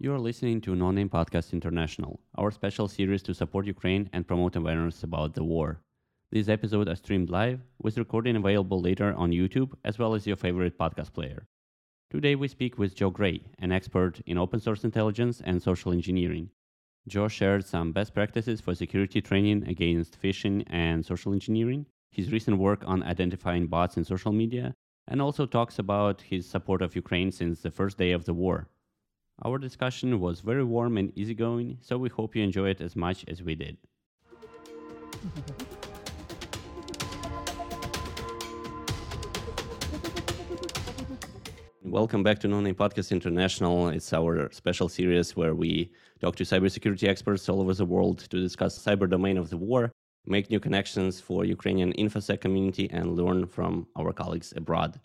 You are listening to No Name Podcast International, our special series to support Ukraine and promote awareness about the war. These episodes are streamed live, with recording available later on YouTube as well as your favorite podcast player. Today we speak with Joe Gray, an expert in open source intelligence and social engineering. Joe shared some best practices for security training against phishing and social engineering, his recent work on identifying bots in social media, and also talks about his support of Ukraine since the first day of the war. Our discussion was very warm and easygoing, so we hope you enjoy it as much as we did. Welcome back to No Name Podcast International. It's our special series where we talk to cybersecurity experts all over the world to discuss cyber domain of the war, make new connections for Ukrainian InfoSec community, and learn from our colleagues abroad.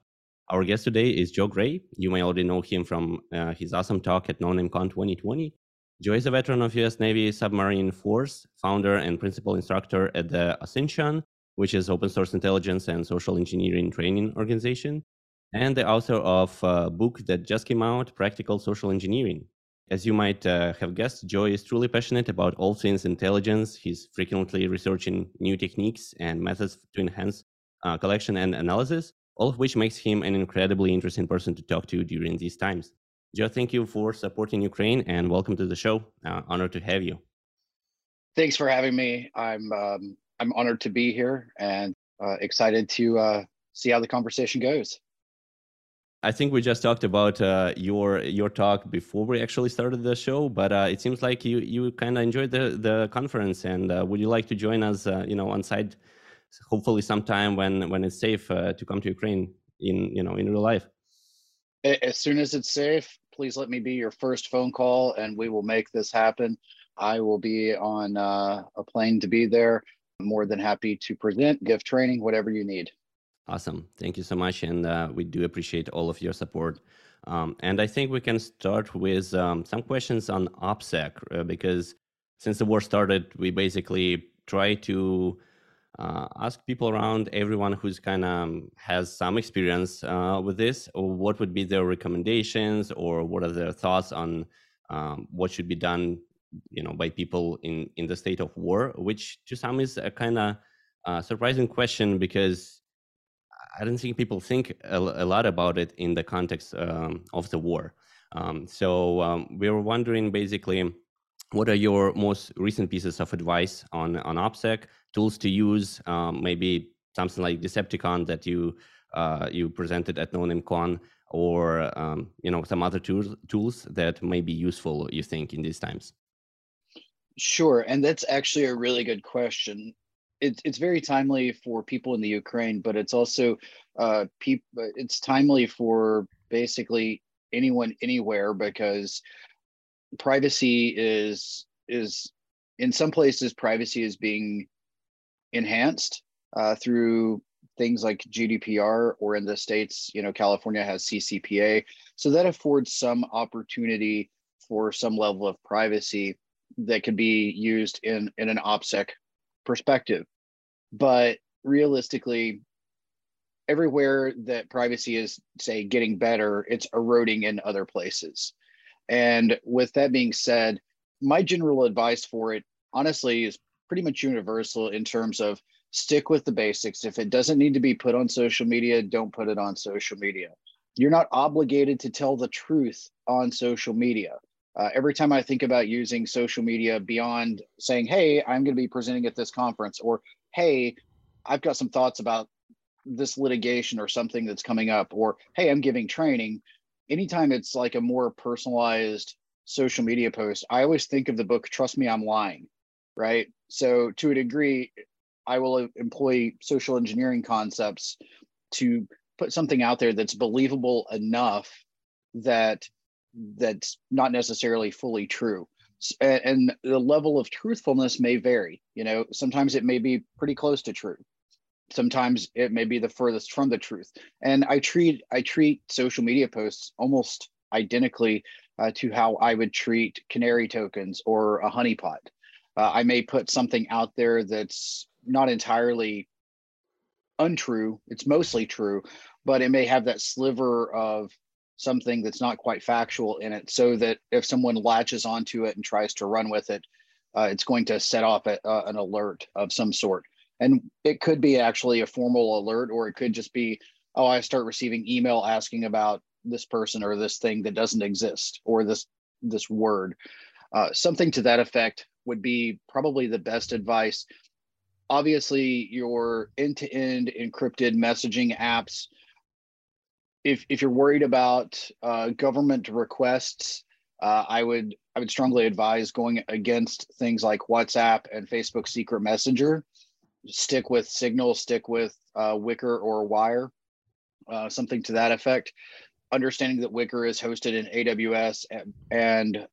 Our guest today is Joe Gray. You may already know him from uh, his awesome talk at NoNameCon 2020. Joe is a veteran of US Navy Submarine Force, founder and principal instructor at the OSINTion, which is open source intelligence and social engineering training organization, and the author of a book that just came out, Practical Social Engineering. As you might uh, have guessed, Joe is truly passionate about all things intelligence. He's frequently researching new techniques and methods to enhance uh, collection and analysis all of which makes him an incredibly interesting person to talk to during these times. Joe, thank you for supporting Ukraine and welcome to the show. Uh, honored to have you. Thanks for having me. I'm um, I'm honored to be here and uh, excited to uh, see how the conversation goes. I think we just talked about uh, your your talk before we actually started the show, but uh, it seems like you you kind of enjoyed the the conference. And uh, would you like to join us, uh, you know, on site hopefully sometime when when it's safe uh, to come to Ukraine in you know in real life. As soon as it's safe, please let me be your first phone call, and we will make this happen. I will be on uh, a plane to be there. I'm more than happy to present, give training, whatever you need. Awesome. Thank you so much. And uh, we do appreciate all of your support. Um, and I think we can start with um, some questions on OPSEC uh, because since the war started, we basically try to uh, ask people around everyone who's kind of um, has some experience uh, with this what would be their recommendations or what are their thoughts on um, what should be done you know by people in in the state of war which to some is a kind of uh, surprising question because i don't think people think a, a lot about it in the context um, of the war um, so um, we were wondering basically what are your most recent pieces of advice on on OPSEC tools to use? Um, maybe something like Decepticon that you uh, you presented at NoNameCon, or um, you know some other tools tools that may be useful. You think in these times? Sure, and that's actually a really good question. It's it's very timely for people in the Ukraine, but it's also uh, peop- it's timely for basically anyone anywhere because privacy is is in some places privacy is being enhanced uh, through things like GDPR or in the states, you know, California has CCPA. So that affords some opportunity for some level of privacy that can be used in, in an OPSEC perspective. But realistically, everywhere that privacy is, say, getting better, it's eroding in other places. And with that being said, my general advice for it, honestly, is pretty much universal in terms of stick with the basics. If it doesn't need to be put on social media, don't put it on social media. You're not obligated to tell the truth on social media. Uh, every time I think about using social media beyond saying, hey, I'm going to be presenting at this conference, or hey, I've got some thoughts about this litigation or something that's coming up, or hey, I'm giving training, anytime it's like a more personalized social media post, I always think of the book Trust Me, I'm Lying, right? So to a degree, I will employ social engineering concepts to put something out there that's believable enough that that's not necessarily fully true. And the level of truthfulness may vary you know sometimes it may be pretty close to true. Sometimes it may be the furthest from the truth. And i treat i treat social media posts almost identically uh, to how i would treat canary tokens or a honeypot. Uh, i may put something out there that's not entirely untrue. It's mostly true, but it may have that sliver of something that's not quite factual in it, so that if someone latches onto it and tries to run with it, uh, it's going to set off a, uh, an alert of some sort. And it could be actually a formal alert, or it could just be, oh, I start receiving email asking about this person or this thing that doesn't exist, or this this word. Uh, something to that effect would be probably the best advice. Obviously, your end-to-end encrypted messaging apps. If if you're worried about uh, government requests, uh, I would I would strongly advise going against things like WhatsApp and Facebook Secret Messenger. Stick with Signal, stick with uh, Wickr or Wire, uh, something to that effect. Understanding that Wickr is hosted in AWS and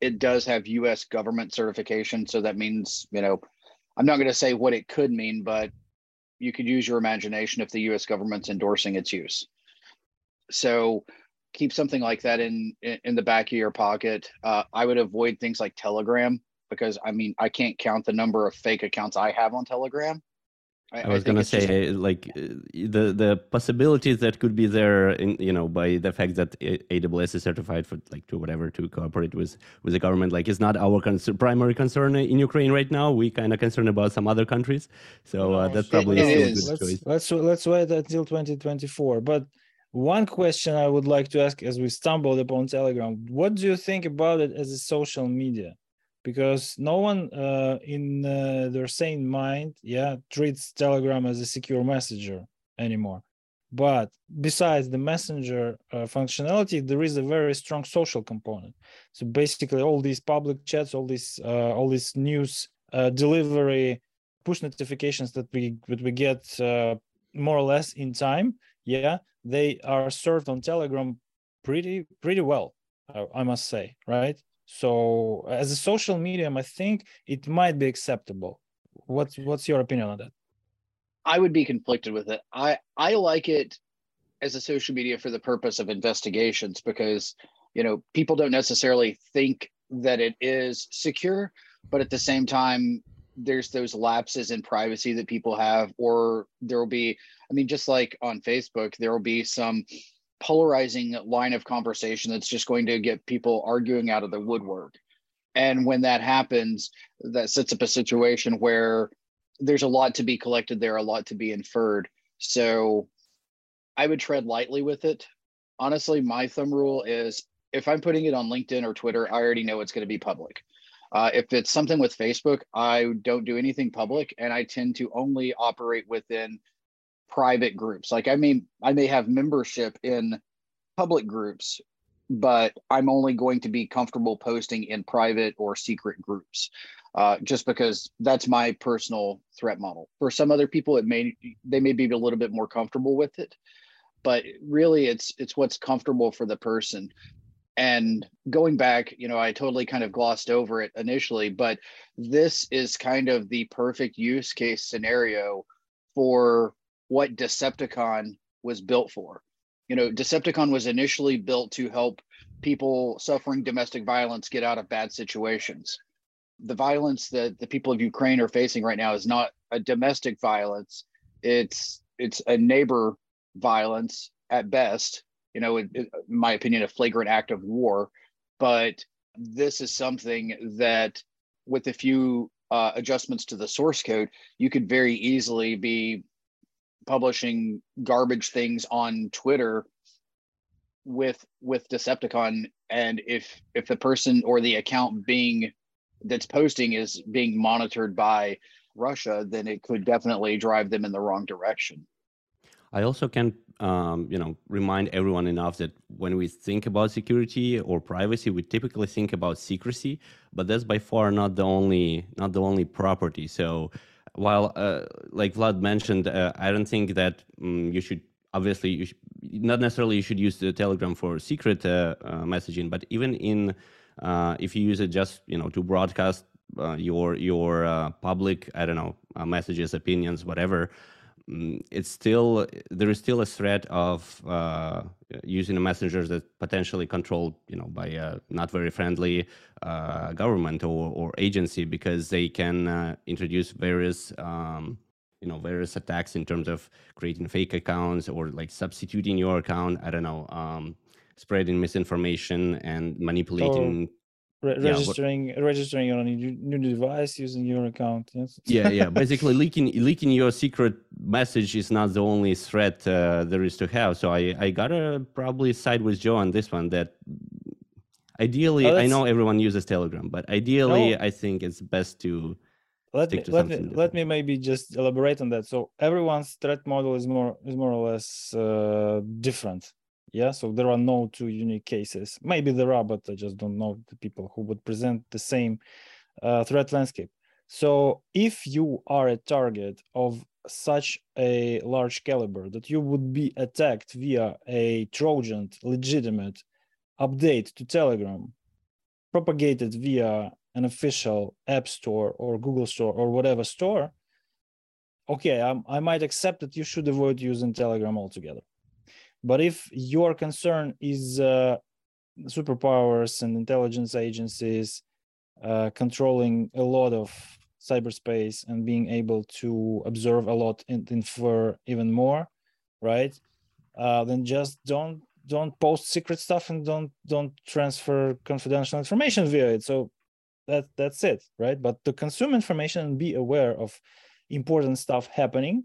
it does have U.S. government certification, so that means you know I'm not going to say what it could mean, but you could use your imagination if the U.S. government's endorsing its use. So keep something like that in in the back of your pocket. Uh, I would avoid things like Telegram because I mean I can't count the number of fake accounts I have on Telegram. I, I was I gonna say just... like the the possibilities that could be there in you know by the fact that AWS is certified for like to whatever to cooperate with with the government like it's not our con- primary concern in Ukraine right now. We kind of concerned about some other countries, so uh, that's probably it, it a good let's, choice. Let's let's wait until 2024. But one question I would like to ask as we stumbled upon Telegram: What do you think about it as a social media? because no one uh, in uh, their sane mind yeah treats telegram as a secure messenger anymore. But besides the messenger uh, functionality there is a very strong social component. So basically all these public chats all these uh, all these news uh, delivery push notifications that we that we get uh, more or less in time yeah they are served on telegram pretty pretty well i must say right so as a social medium, I think it might be acceptable. What's what's your opinion on that? I would be conflicted with it. I I like it as a social media for the purpose of investigations because you know people don't necessarily think that it is secure, but at the same time there's those lapses in privacy that people have or there will be i mean just like on facebook there will be some polarizing line of conversation that's just going to get people arguing out of the woodwork. And when that happens, that sets up a situation where there's a lot to be collected there, a lot to be inferred. So I would tread lightly with it. Honestly, my thumb rule is if I'm putting it on LinkedIn or Twitter, I already know it's going to be public. Uh, if it's something with Facebook, I don't do anything public and I tend to only operate within private groups. Like I mean, I may have membership in public groups, but I'm only going to be comfortable posting in private or secret groups, uh, just because that's my personal threat model. For some other people, it may they may be a little bit more comfortable with it, but really, it's it's what's comfortable for the person. And going back, you know, I totally kind of glossed over it initially, but this is kind of the perfect use case scenario for what Decepticon was built for. You know, Decepticon was initially built to help people suffering domestic violence get out of bad situations. The violence that the people of Ukraine are facing right now is not a domestic violence. It's it's a neighbor violence at best. You know, in, my opinion, a flagrant act of war. But this is something that, with a few uh, adjustments to the source code, you could very easily be publishing garbage things on Twitter with with Decepticon and if if the person or the account being that's posting is being monitored by Russia, then it could definitely drive them in the wrong direction. I also can, um, you know, remind everyone enough that when we think about security or privacy, we typically think about secrecy, but that's by far not the only not the only property. So while uh, like Vlad mentioned, uh, I don't think that um, you should obviously you not necessarily you should use the Telegram for secret uh, uh messaging, but even in uh, if you use it just you know to broadcast your your public I don't know messages, opinions, whatever. Mm, it's still there is still a threat of uh, using the messengers that potentially controlled you know by a not very friendly uh, government or, or agency because they can uh, introduce various um, you know various attacks in terms of creating fake accounts or like substituting your account. I don't know, um, spreading misinformation and manipulating. Re- Yeah, registering registering on a new new device using your account. Yes. yeah yeah basically leaking leaking your secret message is not the only threat uh, there is to have so i i gotta probably side with joe on this one that ideally Oh, i know everyone uses telegram but ideally No. i think it's best to let me let me let me maybe just elaborate on that so everyone's threat model is more is more or less uh, different yeah so there are no two unique cases maybe there are but i just don't know the people who would present the same uh, threat landscape so if you are a target of such a large caliber that you would be attacked via a trojan legitimate update to telegram propagated via an official app store or Google store or whatever store, okay, I, I might accept that you should avoid using Telegram altogether. But if your concern is uh, superpowers and intelligence agencies uh, controlling a lot of cyberspace and being able to observe a lot and infer even more, right? Uh, then just don't don't post secret stuff and don't don't transfer confidential information via it. So that that's it right but to consume information and be aware of important stuff happening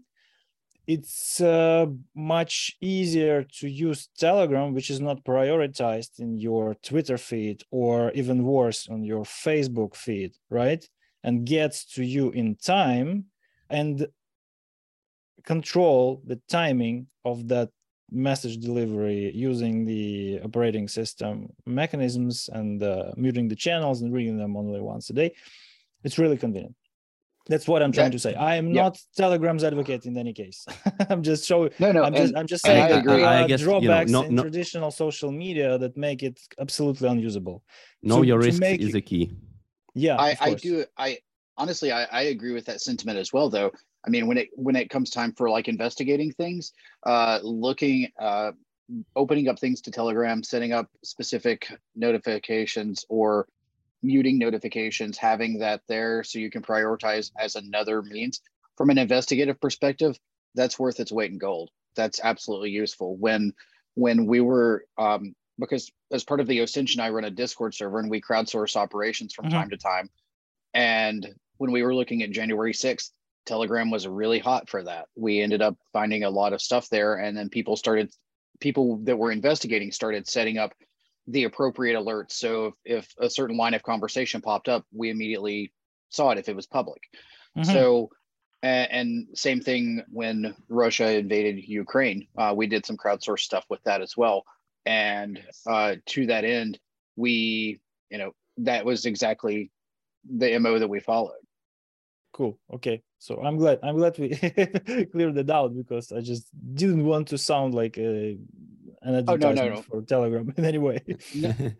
it's uh, much easier to use telegram which is not prioritized in your twitter feed or even worse on your facebook feed right? And gets to you in time and control the timing of that message delivery using the operating system mechanisms and uh, muting the channels and reading them only once a day. It's really convenient that's what i'm trying That- to say i am yeah. not telegram's advocate in any case i'm just showing No, no, i'm just i'm just saying I agree. there I are guess, you know, drawbacks in no- traditional social media that make it absolutely unusable know to- your to risks make is the key yeah I, I do I honestly I, I agree with that sentiment as well though. I mean when it when it comes time for like investigating things, uh looking uh opening up things to Telegram, setting up specific notifications or muting notifications, having that there so you can prioritize as another means from an investigative perspective, that's worth its weight in gold. That's absolutely useful. When when we were um because as part of the OSINTion, I run a Discord server and we crowdsource operations from Mhm. time to time. And when we were looking at January 6th, Telegram was really hot for that. We ended up finding a lot of stuff there. And then people started, people that were investigating started setting up the appropriate alerts. So if, if a certain line of conversation popped up, we immediately saw it if it was public. Mhm. So, a- and same thing when Russia invaded Ukraine, uh, we did some crowdsourced stuff with that as well. And uh, to that end, we, you know, that was exactly the MO that we followed. cool okay so i'm glad i'm glad we cleared it out because i just didn't want to sound like a an Oh, no, no, no. for telegram in any way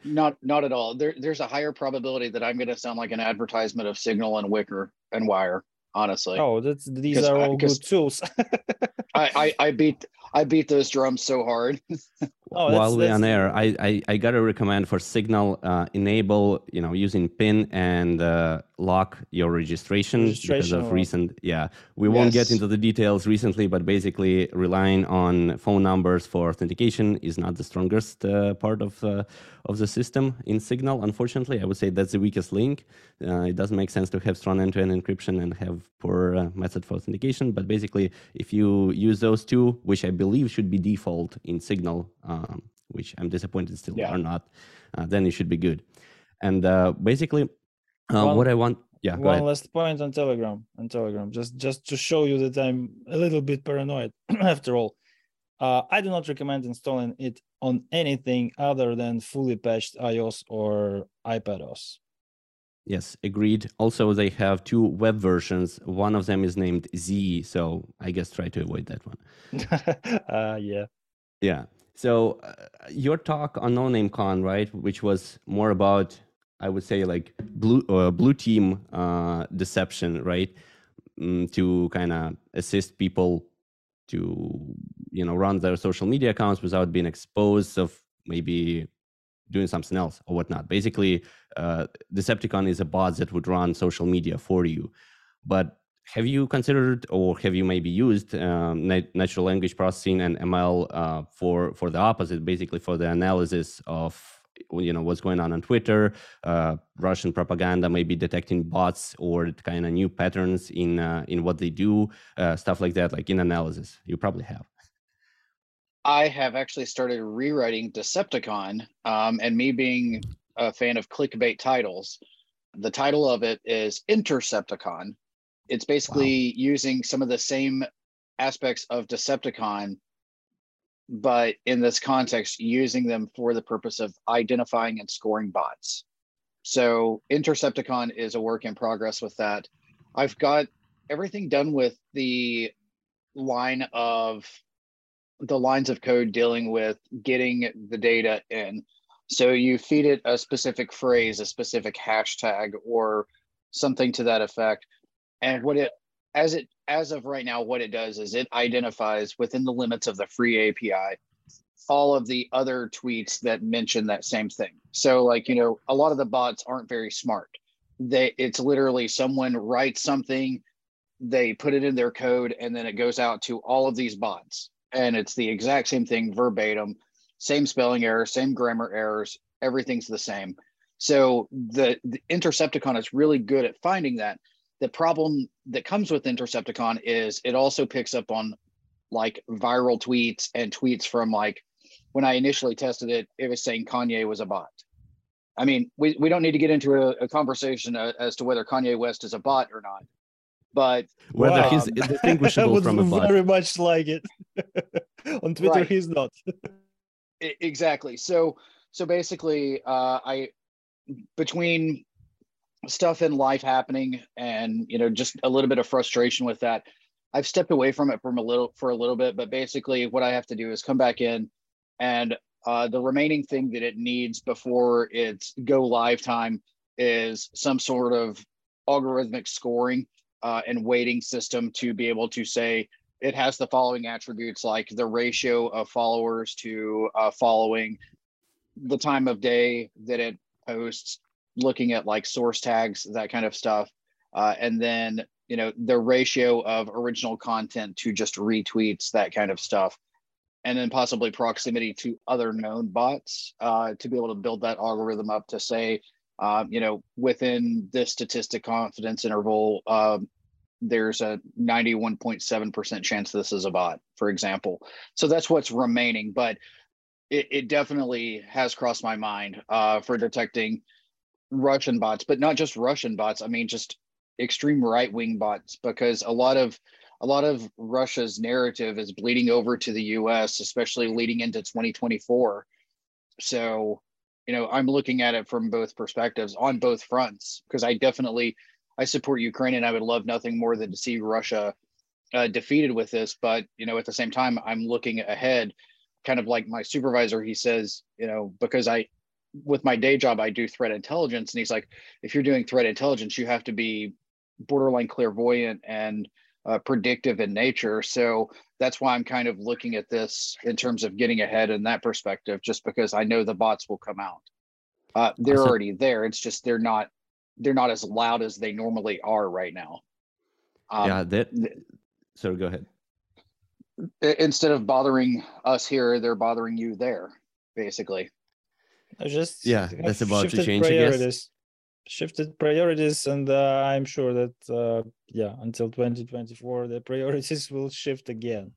Not, not at all. There, there's a higher probability that I'm going to sound like an advertisement of Signal and Wickr and Wire. Honestly, oh that's these are I- good tools I, I, I beat, I beat those drums so hard. Oh, that's- while we're on air I, I i gotta recommend for signal uh, enable you know using pin and uh, lock your registration, because of recent yeah. We won't get into the details recently but basically relying on phone numbers for authentication is not the strongest uh, part of uh, of the system in signal unfortunately. I would say that's the weakest link. Uh, it doesn't make sense to have strong end-to-end encryption and have poor uh, method for authentication. But basically if you use those two which i believe should be default in signal um, which i'm disappointed still Yeah. are not uh, then it should be good and uh, basically uh, One- what i want yeah one last point on telegram on telegram just just to show you that i'm a little bit paranoid after all uh, i do not recommend installing it on anything other than fully patched ios or ipados Yes, agreed. Also, they have two web versions. One of them is named Z, so I guess try to avoid that one. uh, yeah Yeah. So uh, your talk on No Name Con, right, which was more about, I would say, like blue uh, blue team uh, deception, right, mm, to kind of assist people to you know run their social media accounts without being exposed of maybe doing something else or whatnot. Basically, uh, Decepticon is a bot that would run social media for you. But have you considered or have you maybe used um, nat- natural language processing and ML uh, for for the opposite, basically for the analysis of you know what's going on on Twitter, uh, Russian propaganda, maybe detecting bots or kind of new patterns in uh, in what they do, uh, stuff like that, like in analysis. You probably have. I have actually started rewriting Decepticon, um, and me being a fan of clickbait titles, the title of it is Intercepticon. It's basically wow. using some of the same aspects of Decepticon but in this context, using them for the purpose of identifying and scoring bots. So Intercepticon is a work in progress with that. I've got everything done with the line of the lines of code dealing with getting the data in. So you feed it a specific phrase, a specific hashtag, or something to that effect. And what it as it as of right now, what it does is it identifies within the limits of the free API all of the other tweets that mention that same thing. So, like, you know, a lot of the bots aren't very smart. They it's literally someone writes something, they put it in their code, and then it goes out to all of these bots. And it's the exact same thing verbatim, same spelling errors, same grammar errors, everything's the same. So the, the Intercepticon is really good at finding that the problem that comes with Intercepticon is it also picks up on like viral tweets and tweets from like when I initially tested it, it was saying Kanye was a bot. I mean, we, we don't need to get into a, a conversation uh, as to whether Kanye West is a bot or not, but whether um, he's distinguishable from a bot. Very much like it on Twitter, right. he's not. exactly. So so basically, uh, I between stuff in life happening and you know just a little bit of frustration with that. I've stepped away from it from a little for a little bit but basically what i have to do is come back in and uh, the remaining thing that it needs before its go live time is some sort of algorithmic scoring uh, and weighting system to be able to say it has the following attributes like the ratio of followers to uh, following the time of day that it posts looking at like source tags, that kind of stuff. Uh, and then, you know, the ratio of original content to just retweets, that kind of stuff. And then possibly proximity to other known bots uh, to be able to build that algorithm up to say, um, you know, within this statistic confidence interval, um, there's a 91.7% chance this is a bot, for example. So that's what's remaining. But it, it definitely has crossed my mind uh, for detecting Russian bots, but not just Russian bots. I mean, just extreme right wing bots, because a lot of a lot of Russia's narrative is bleeding over to the U.S., especially leading into 2024. So, you know, I'm looking at it from both perspectives on both fronts because I definitely I support Ukraine and I would love nothing more than to see Russia uh, defeated with this. But you know, at the same time, I'm looking ahead, kind of like my supervisor. He says, you know, because I with my day job, I do threat intelligence. And he's like, if you're doing threat intelligence, you have to be borderline clairvoyant and uh, predictive in nature. So that's why I'm kind of looking at this in terms of getting ahead in that perspective, just because I know the bots will come out. Uh, they're awesome. already there. It's just they're not they're not as loud as they normally are right now. Um, yeah, that. So go ahead. Instead of bothering us here, they're bothering you there, basically. I just yeah, that's about to change. Priorities. Shifted priorities, and uh, I'm sure that uh, yeah, until 2024, the priorities will shift again.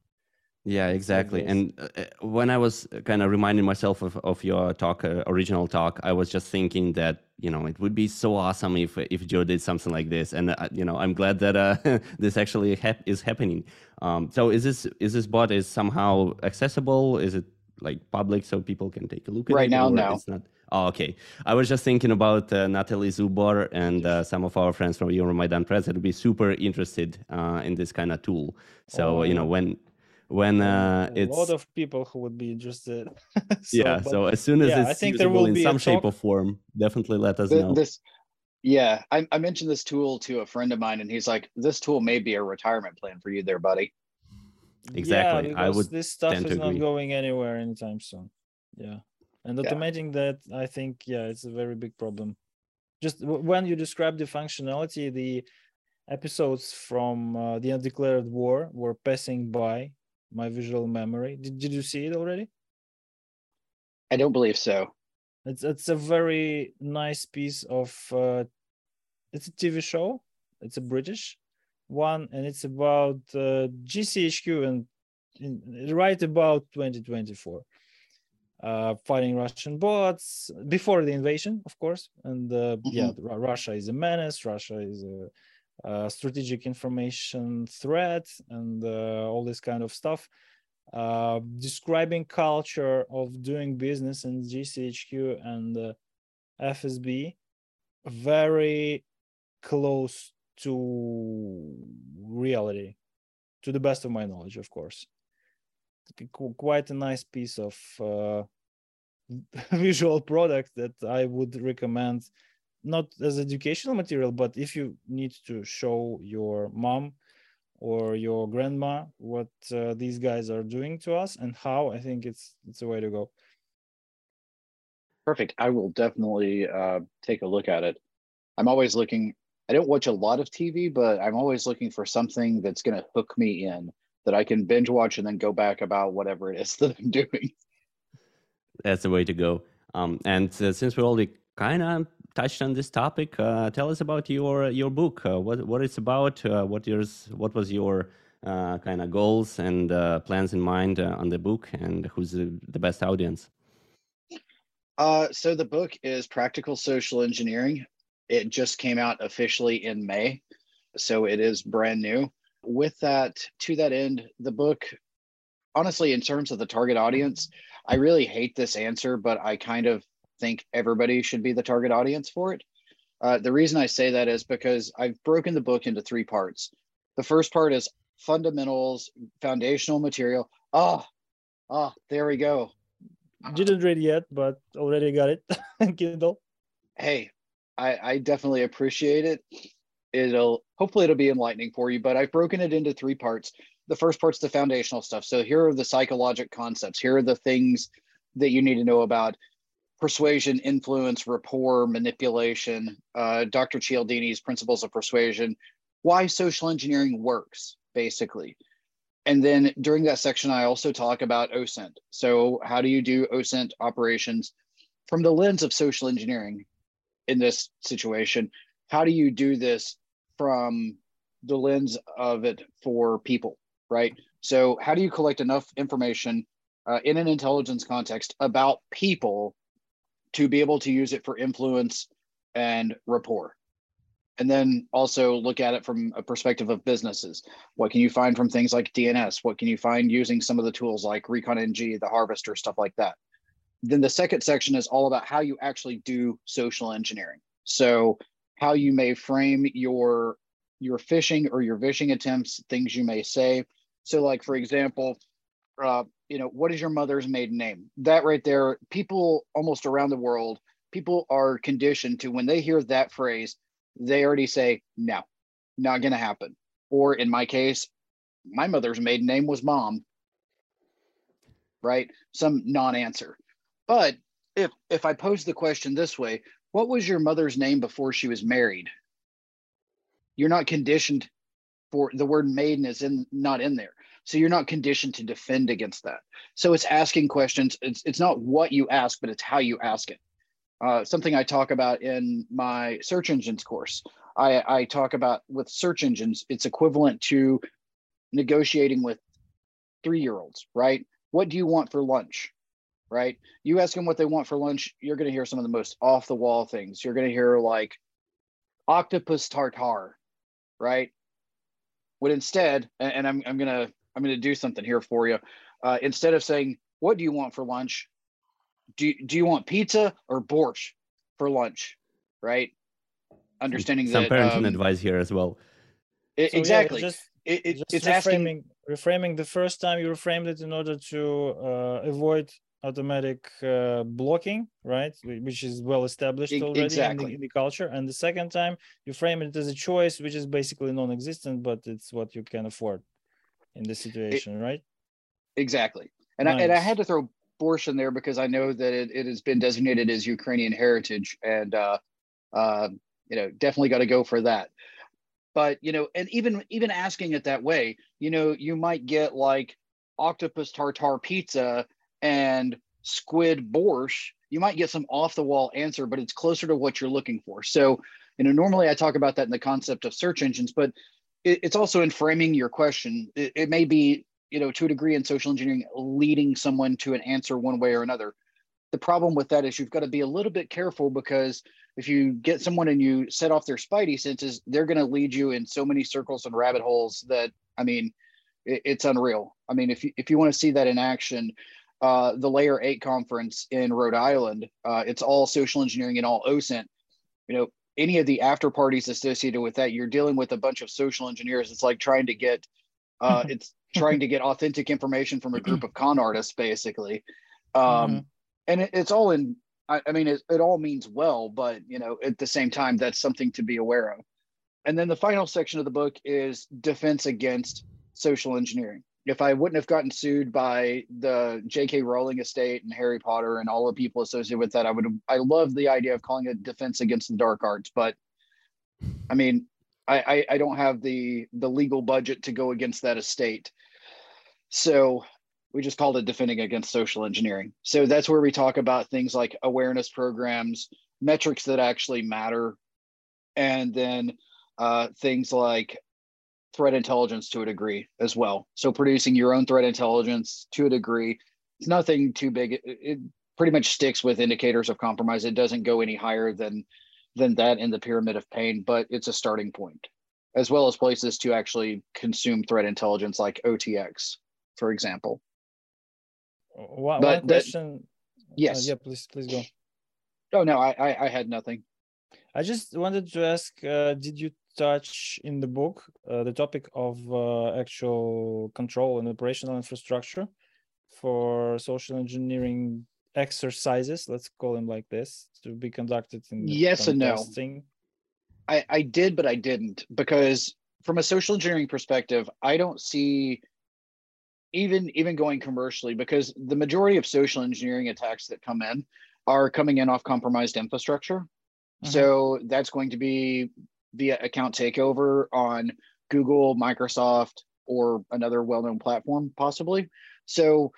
Yeah, exactly. And uh, when I was kind of reminding myself of, of your talk, uh, original talk, I was just thinking that you know it would be so awesome if if Joe did something like this. And uh, you know, I'm glad that uh, this actually hap- is happening. Um, so is this is this bot is somehow accessible? Is it like public so people can take a look at right it? now no it's not oh, okay i was just thinking about uh, natalie zubar and uh, some of our friends from euromaidan press that would be super interested uh, in this kind of tool so oh. you know oh. when when uh, a it's a lot of people who would be interested so, yeah but, so as soon as yeah, it's I think there will in some shape or form definitely let us the, know this yeah I, I mentioned this tool to a friend of mine and he's like this tool may be a retirement plan for you there buddy exactly yeah, i would this stuff is not going anywhere anytime soon yeah and automating yeah. that i think yeah it's a very big problem just when you describe the functionality the episodes from uh, the undeclared war were passing by my visual memory. Did, did you see it already? I don't believe so. It's it's a very nice piece of. Uh, it's a TV show. It's a British one, and it's about uh, GCHQ and in, right about 2024. Uh, fighting Russian bots before the invasion, of course. And uh, mm-hmm. yeah, Russia is a menace. Russia is a, a strategic information threat, and uh, all this kind of stuff. Uh, describing culture of doing business in GCHQ and uh, FSB, very close to reality, to the best of my knowledge, of course. Quite a nice piece of uh, visual product that I would recommend, not as educational material, but if you need to show your mom or your grandma what uh, these guys are doing to us and how, I think it's it's a way to go. Perfect. I will definitely uh, take a look at it. I'm always looking I don't watch a lot of TV, but I'm always looking for something that's going to hook me in that I can binge watch and then go back about whatever it is that I'm doing. That's the way to go. Um, and uh, since we already kind of touched on this topic, uh, tell us about your your book. Uh, what what it's about? Uh, what yours? What was your uh, kind of goals and uh, plans in mind on the book? And who's the, the best audience? so the book is Practical Social Engineering it just came out officially in May, so it is brand new. With that, to that end, the book, honestly, in terms of the target audience, I really hate this answer, but I kind of think everybody should be the target audience for it. Uh, the reason I say that is because I've broken the book into three parts. The first part is fundamentals, foundational material. Ah, oh, ah, oh, there we go. Didn't read yet, but already got it. Kindle. Hey, I, I definitely appreciate it. It'll hopefully it'll be enlightening for you, but I've broken it into three parts. The first part's the foundational stuff. So here are the psychologic concepts. Here are the things that you need to know about persuasion, influence, rapport, manipulation, uh, Dr. Cialdini's principles of persuasion, why social engineering works, basically. And then during that section, I also talk about OSINT. So, how do you do OSINT operations from the lens of social engineering? In this situation how do you do this from the lens of it for people right? So how do you collect enough information uh, in an intelligence context about people to be able to use it for influence and rapport? And then also look at it from a perspective of businesses. What can you find from things like dns what can you find using some of the tools like recon ng the harvester stuff like that then the second section is all about how you actually do social engineering. So how you may frame your your phishing or your vishing attempts, things you may say. So like for example, uh, you know, what is your mother's maiden name? That right there, people almost around the world, people are conditioned to when they hear that phrase, they already say, no, not gonna happen. Or in my case, my mother's maiden name was mom, right? Some non-answer. But if if I pose the question this way, what was your mother's name before she was married? You're not conditioned for the word maiden is in not in there. So you're not conditioned to defend against that. So it's asking questions. It's it's not what you ask, but it's how you ask it. Uh, something I talk about in my search engines course. I, I talk about with search engines, it's equivalent to negotiating with three year olds, right? What do you want for lunch? Right? You ask them what they want for lunch, you're going to hear some of the most off the wall things. You're going to hear like octopus tartare, right? When instead, and I'm, I'm going to, I'm going to do something here for you. Uh, instead of saying, what do you want for lunch? Do you, do you want pizza or borscht for lunch? Right. Understanding some that, parenting um, advice here as well. It, so, exactly. Yeah, just, it, it, just it's reframing, asking, reframing the first time you reframed it in order to uh, avoid automatic uh, blocking, right? Which is well established already exactly. in, the, in, the, culture. And the second time, you frame it as a choice, which is basically non-existent, but it's what you can afford in the situation, it, right? Exactly. And nice. I and I had to throw borscht in there because I know that it, it has been designated as Ukrainian heritage, and uh, uh, you know definitely got to go for that. but you know and even even asking it that way you know you might get like octopus tartar pizza and squid borscht you might get some off the wall answer but it's closer to what you're looking for. So you know normally i talk about that in the concept of search engines but it, it's also in framing your question. It, it may be you know to a degree in social engineering leading someone to an answer one way or another. The problem with that is you've got to be a little bit careful because if you get someone and you set off their spidey senses they're going to lead you in so many circles and rabbit holes that i mean it, it's unreal. I mean if you if you want to see that in action uh, the layer 8 conference in rhode island uh, it's all social engineering and all osint you know any of the after parties associated with that you're dealing with a bunch of social engineers it's like trying to get uh, it's trying to get authentic information from a group of con artists basically um, mm-hmm. and it, it's all in I, I mean, it, it all means well, but you know, at the same time, that's something to be aware of. And then the final section of the book is defense against social engineering. If I wouldn't have gotten sued by the J.K. Rowling estate and Harry Potter and all the people associated with that, I would I love the idea of calling it defense against the dark arts. But I mean, I, I, I don't have the the legal budget to go against that estate. So we just called it defending against social engineering. So that's where we talk about things like awareness programs, metrics that actually matter, and then uh, things like threat intelligence to a degree as well. So producing your own threat intelligence to a degree, it's nothing too big. It, it pretty much sticks with indicators of compromise. It doesn't go any higher than than that in the pyramid of pain, but it's a starting point, as well as places to actually consume threat intelligence like OTX, for example. One, but one question. That, yes. Uh, yeah, please, please go. Oh no, I, I, I had nothing. I just wanted to ask: uh, Did you touch in the book uh, the topic of uh, actual control and operational infrastructure for social engineering exercises? Let's call them like this to be conducted in yes and no. I, I did, but I didn't because from a social engineering perspective, I don't see even even going commercially because the majority of social engineering attacks that come in are coming in off compromised infrastructure mm-hmm. so that's going to be via account takeover on google microsoft or another well-known platform possibly. So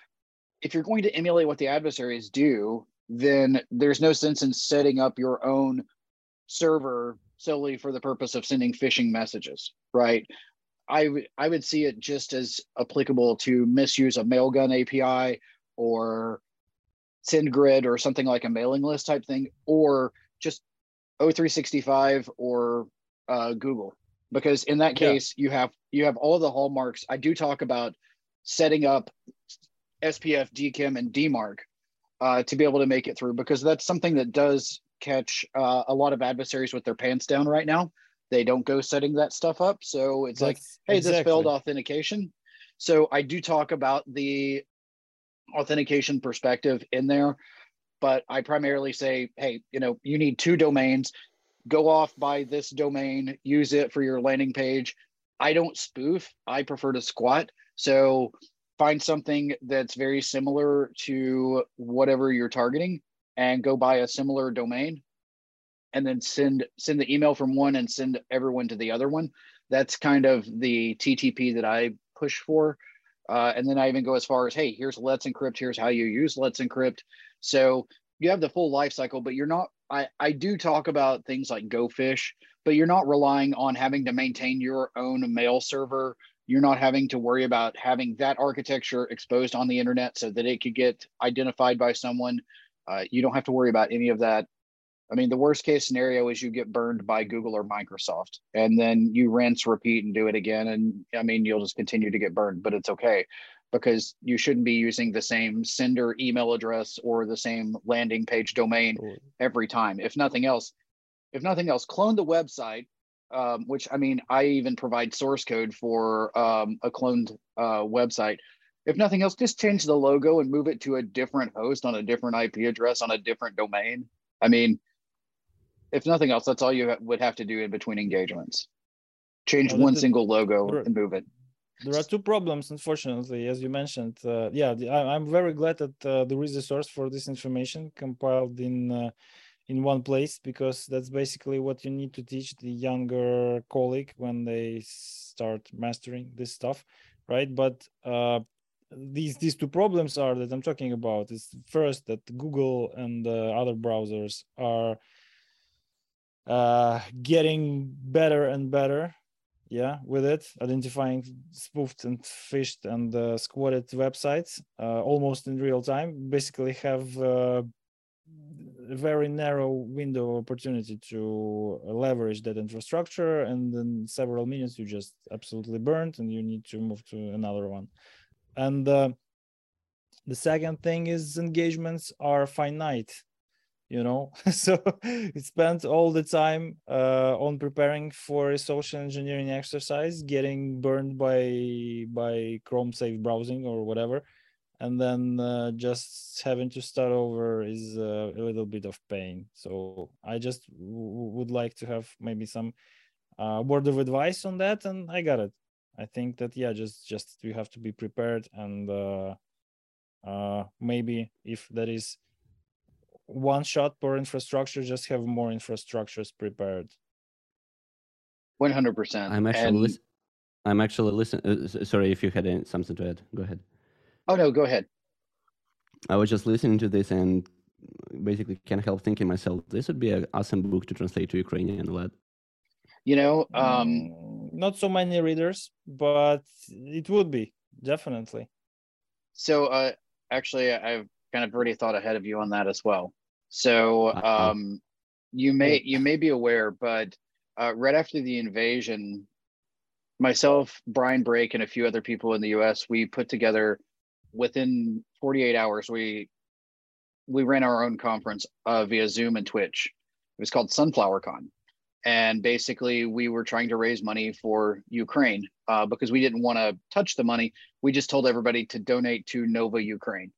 if you're going to emulate what the adversaries do then there's no sense in setting up your own server solely for the purpose of sending phishing messages right? I, w- I would see it just as applicable to misuse a mailgun API or SendGrid or something like a mailing list type thing, or just O365 or uh, Google, because in that case yeah. you have you have all the hallmarks. I do talk about setting up SPF, DKIM, and DMARC uh, to be able to make it through, because that's something that does catch uh, a lot of adversaries with their pants down right now they don't go setting that stuff up. So it's That's like, hey, exactly. this failed authentication. So I do talk about the authentication perspective in there, but I primarily say, hey, you know, you need two domains. Go off by this domain, use it for your landing page. I don't spoof. I prefer to squat. So find something that's very similar to whatever you're targeting and go buy a similar domain and then send send the email from one and send everyone to the other one. That's kind of the TTP that I push for. Uh, and then I even go as far as, hey, here's Let's Encrypt. Here's how you use Let's Encrypt. So you have the full life cycle, but you're not. I I do talk about things like GoPhish, but you're not relying on having to maintain your own mail server. You're not having to worry about having that architecture exposed on the internet so that it could get identified by someone. Uh, you don't have to worry about any of that. I mean, the worst case scenario is you get burned by Google or Microsoft, and then you rinse, repeat, and do it again. And I mean, you'll just continue to get burned, but it's okay because you shouldn't be using the same sender email address or the same landing page domain every time. If nothing else, if nothing else, clone the website. Um, which I mean, I even provide source code for um, a cloned uh, website. If nothing else, just change the logo and move it to a different host on a different IP address on a different domain. I mean, if nothing else, that's all you would have to do in between engagements. Change well, one single logo and move it. There are two problems, unfortunately, as you mentioned. Uh, yeah, I, am very glad that uh, there is a source for this information compiled in uh, in one place because that's basically what you need to teach the younger colleague when they start mastering this stuff right but uh, these these two problems are that i'm talking about is first that google and other browsers are uh, getting better and better yeah with it identifying spoofed and phished and uh, squatted websites uh, almost in real time basically have uh, a very narrow window of opportunity to leverage that infrastructure and then several minutes you just absolutely burned and you need to move to another one. And uh, the second thing is engagements are finite you know? So it spent all the time uh, on preparing for a social engineering exercise getting burned by by chrome safe browsing or whatever. And then uh, just having to start over is uh, a little bit of pain. So i just would like to have maybe some uh, word of advice on that and i got it. I think that yeah just just we have to be prepared and uh, uh, maybe if there is one shot per infrastructure just have more infrastructures prepared. 100% i'm actually and... Listen- i'm actually listening uh, sorry if you had something to add. Go ahead. Oh no go ahead. I was just listening to this and basically can't help thinking myself this would be an awesome book to translate to ukrainian lad you know um mm, not so many readers but it would be definitely. So uh actually i've kind of already thought ahead of you on that as well. So uh-huh. um, you may you may be aware, but uh, right after the invasion, myself, Bryan Brake, and a few other people in the U.S. we put together within 48 hours we we ran our own conference uh, via Zoom and Twitch. It was called Sunflower Con. And basically, we were trying to raise money for Ukraine uh, because we didn't want to touch the money. We just told everybody to donate to Nova Ukraine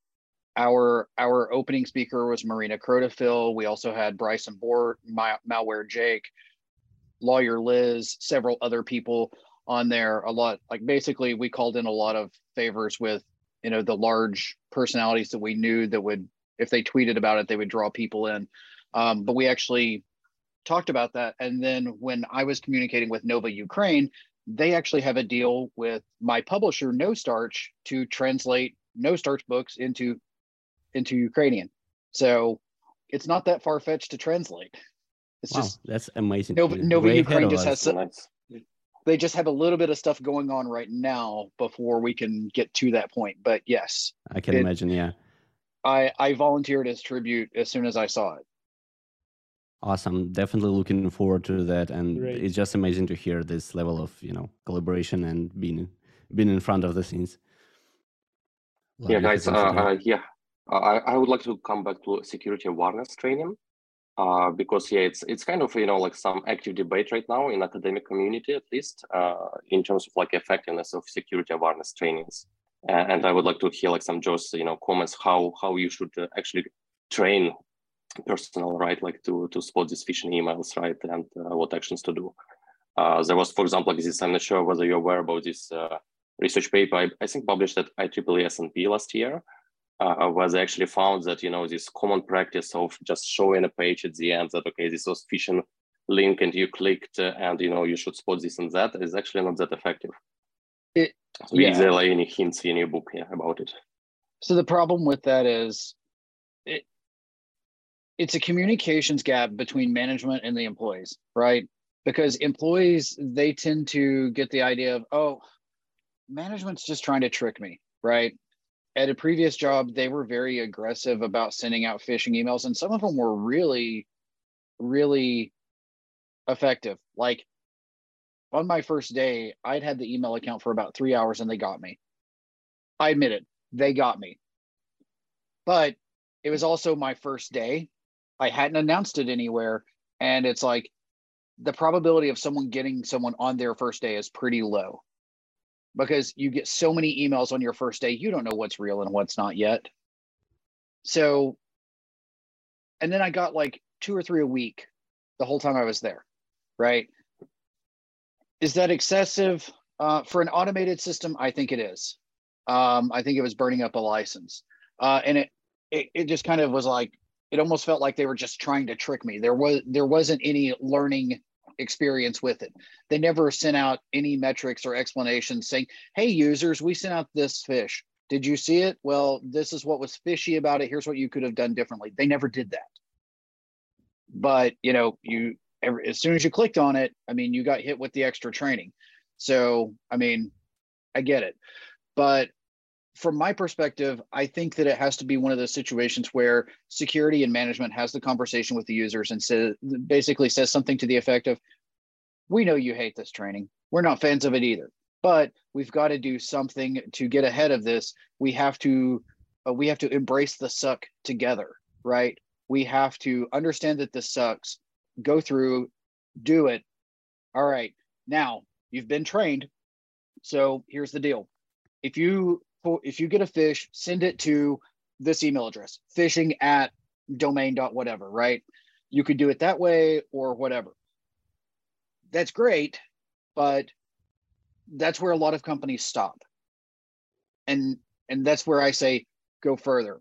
our our opening speaker was Marina Krotofil. We also had Bryson Bort, My, Malware Jake, lawyer Liz, several other people on there. A lot like basically we called in a lot of favors with you know the large personalities that we knew that would if they tweeted about it they would draw people in. Um, but we actually talked about that, and then when I was communicating with Nova Ukraine, they actually have a deal with my publisher No Starch to translate No Starch books into into Ukrainian. So it's not that far fetched to translate. It's wow, just that's amazing. Nova, Nova Ukraine just has some, they just have a little bit of stuff going on right now before we can get to that point. But yes, I can it, imagine. Yeah, I I volunteered as tribute as soon as I saw it. Awesome. Definitely looking forward to that, and Great. it's just amazing to hear this level of you know collaboration and being being in front of the scenes. yeah, guys. Uh, uh, yeah, I, I would like to come back to security awareness training uh, because yeah, it's it's kind of you know like some active debate right now in academic community at least uh, in terms of like effectiveness of security awareness trainings. and I would like to hear like some Joe's you know comments how how you should uh, actually train personnel right like to to spot these phishing emails right and uh, what actions to do. Uh, there was for example like this I'm not sure whether you're aware about this uh, research paper I, I think published at IEEE S&P last year uh, where they actually found that you know this common practice of just showing a page at the end that okay this was phishing link and you clicked uh, and you know you should spot this and that is actually not that effective. It, yeah. Is there like any hints in your book yeah, about it? So the problem with that is it it's a communications gap between management and the employees, right? Because employees they tend to get the idea of oh management's just trying to trick me, right? At a previous job, they were very aggressive about sending out phishing emails, and some of them were really, really effective. Like on my first day, I'd had the email account for about three hours and they got me. I admit it, they got me. But it was also my first day. I hadn't announced it anywhere. And it's like the probability of someone getting someone on their first day is pretty low because you get so many emails on your first day, you don't know what's real and what's not yet. So, and then I got like two or three a week the whole time I was there, right? Is that excessive? Uh, for an automated system, I think it is. Um, I think it was burning up a license. Uh, and it, it, it just kind of was like, it almost felt like they were just trying to trick me. There was there wasn't any learning experience with it. They never sent out any metrics or explanations saying, "Hey users, we sent out this fish. Did you see it? Well, this is what was fishy about it. Here's what you could have done differently." They never did that. But, you know, you as soon as you clicked on it, I mean, you got hit with the extra training. So, I mean, I get it. But from my perspective, I think that it has to be one of those situations where security and management has the conversation with the users and says basically says something to the effect of, "We know you hate this training. We're not fans of it either, but we've got to do something to get ahead of this. We have to uh, we have to embrace the suck together, right? We have to understand that this sucks, go through, do it. All right, now you've been trained. So here's the deal: if you if you get a fish, send it to this email address, phishing at domain dot whatever, right? You could do it that way or whatever. That's great, but that's where a lot of companies stop. And and that's where I say go further.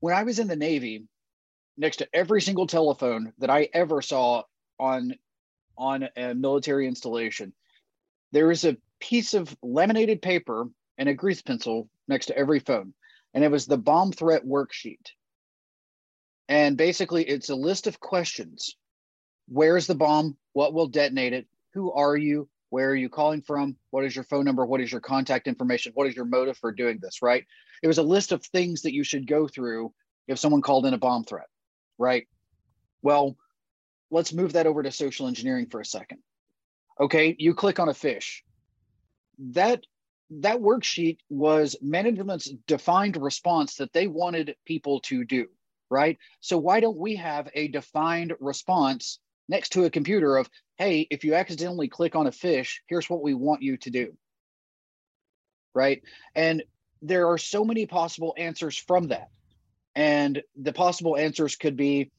When I was in the Navy, next to every single telephone that I ever saw on on a military installation, there is a piece of laminated paper and a grease pencil next to every phone. And it was the bomb threat worksheet. And basically, it's a list of questions Where's the bomb? What will detonate it? Who are you? Where are you calling from? What is your phone number? What is your contact information? What is your motive for doing this? Right? It was a list of things that you should go through if someone called in a bomb threat. Right? Well, let's move that over to social engineering for a second. Okay, you click on a fish. That that worksheet was management's defined response that they wanted people to do, right? So why don't we have a defined response next to a computer of, hey, if you accidentally click on a fish, here's what we want you to do, right? And there are so many possible answers from that. And the possible answers could be,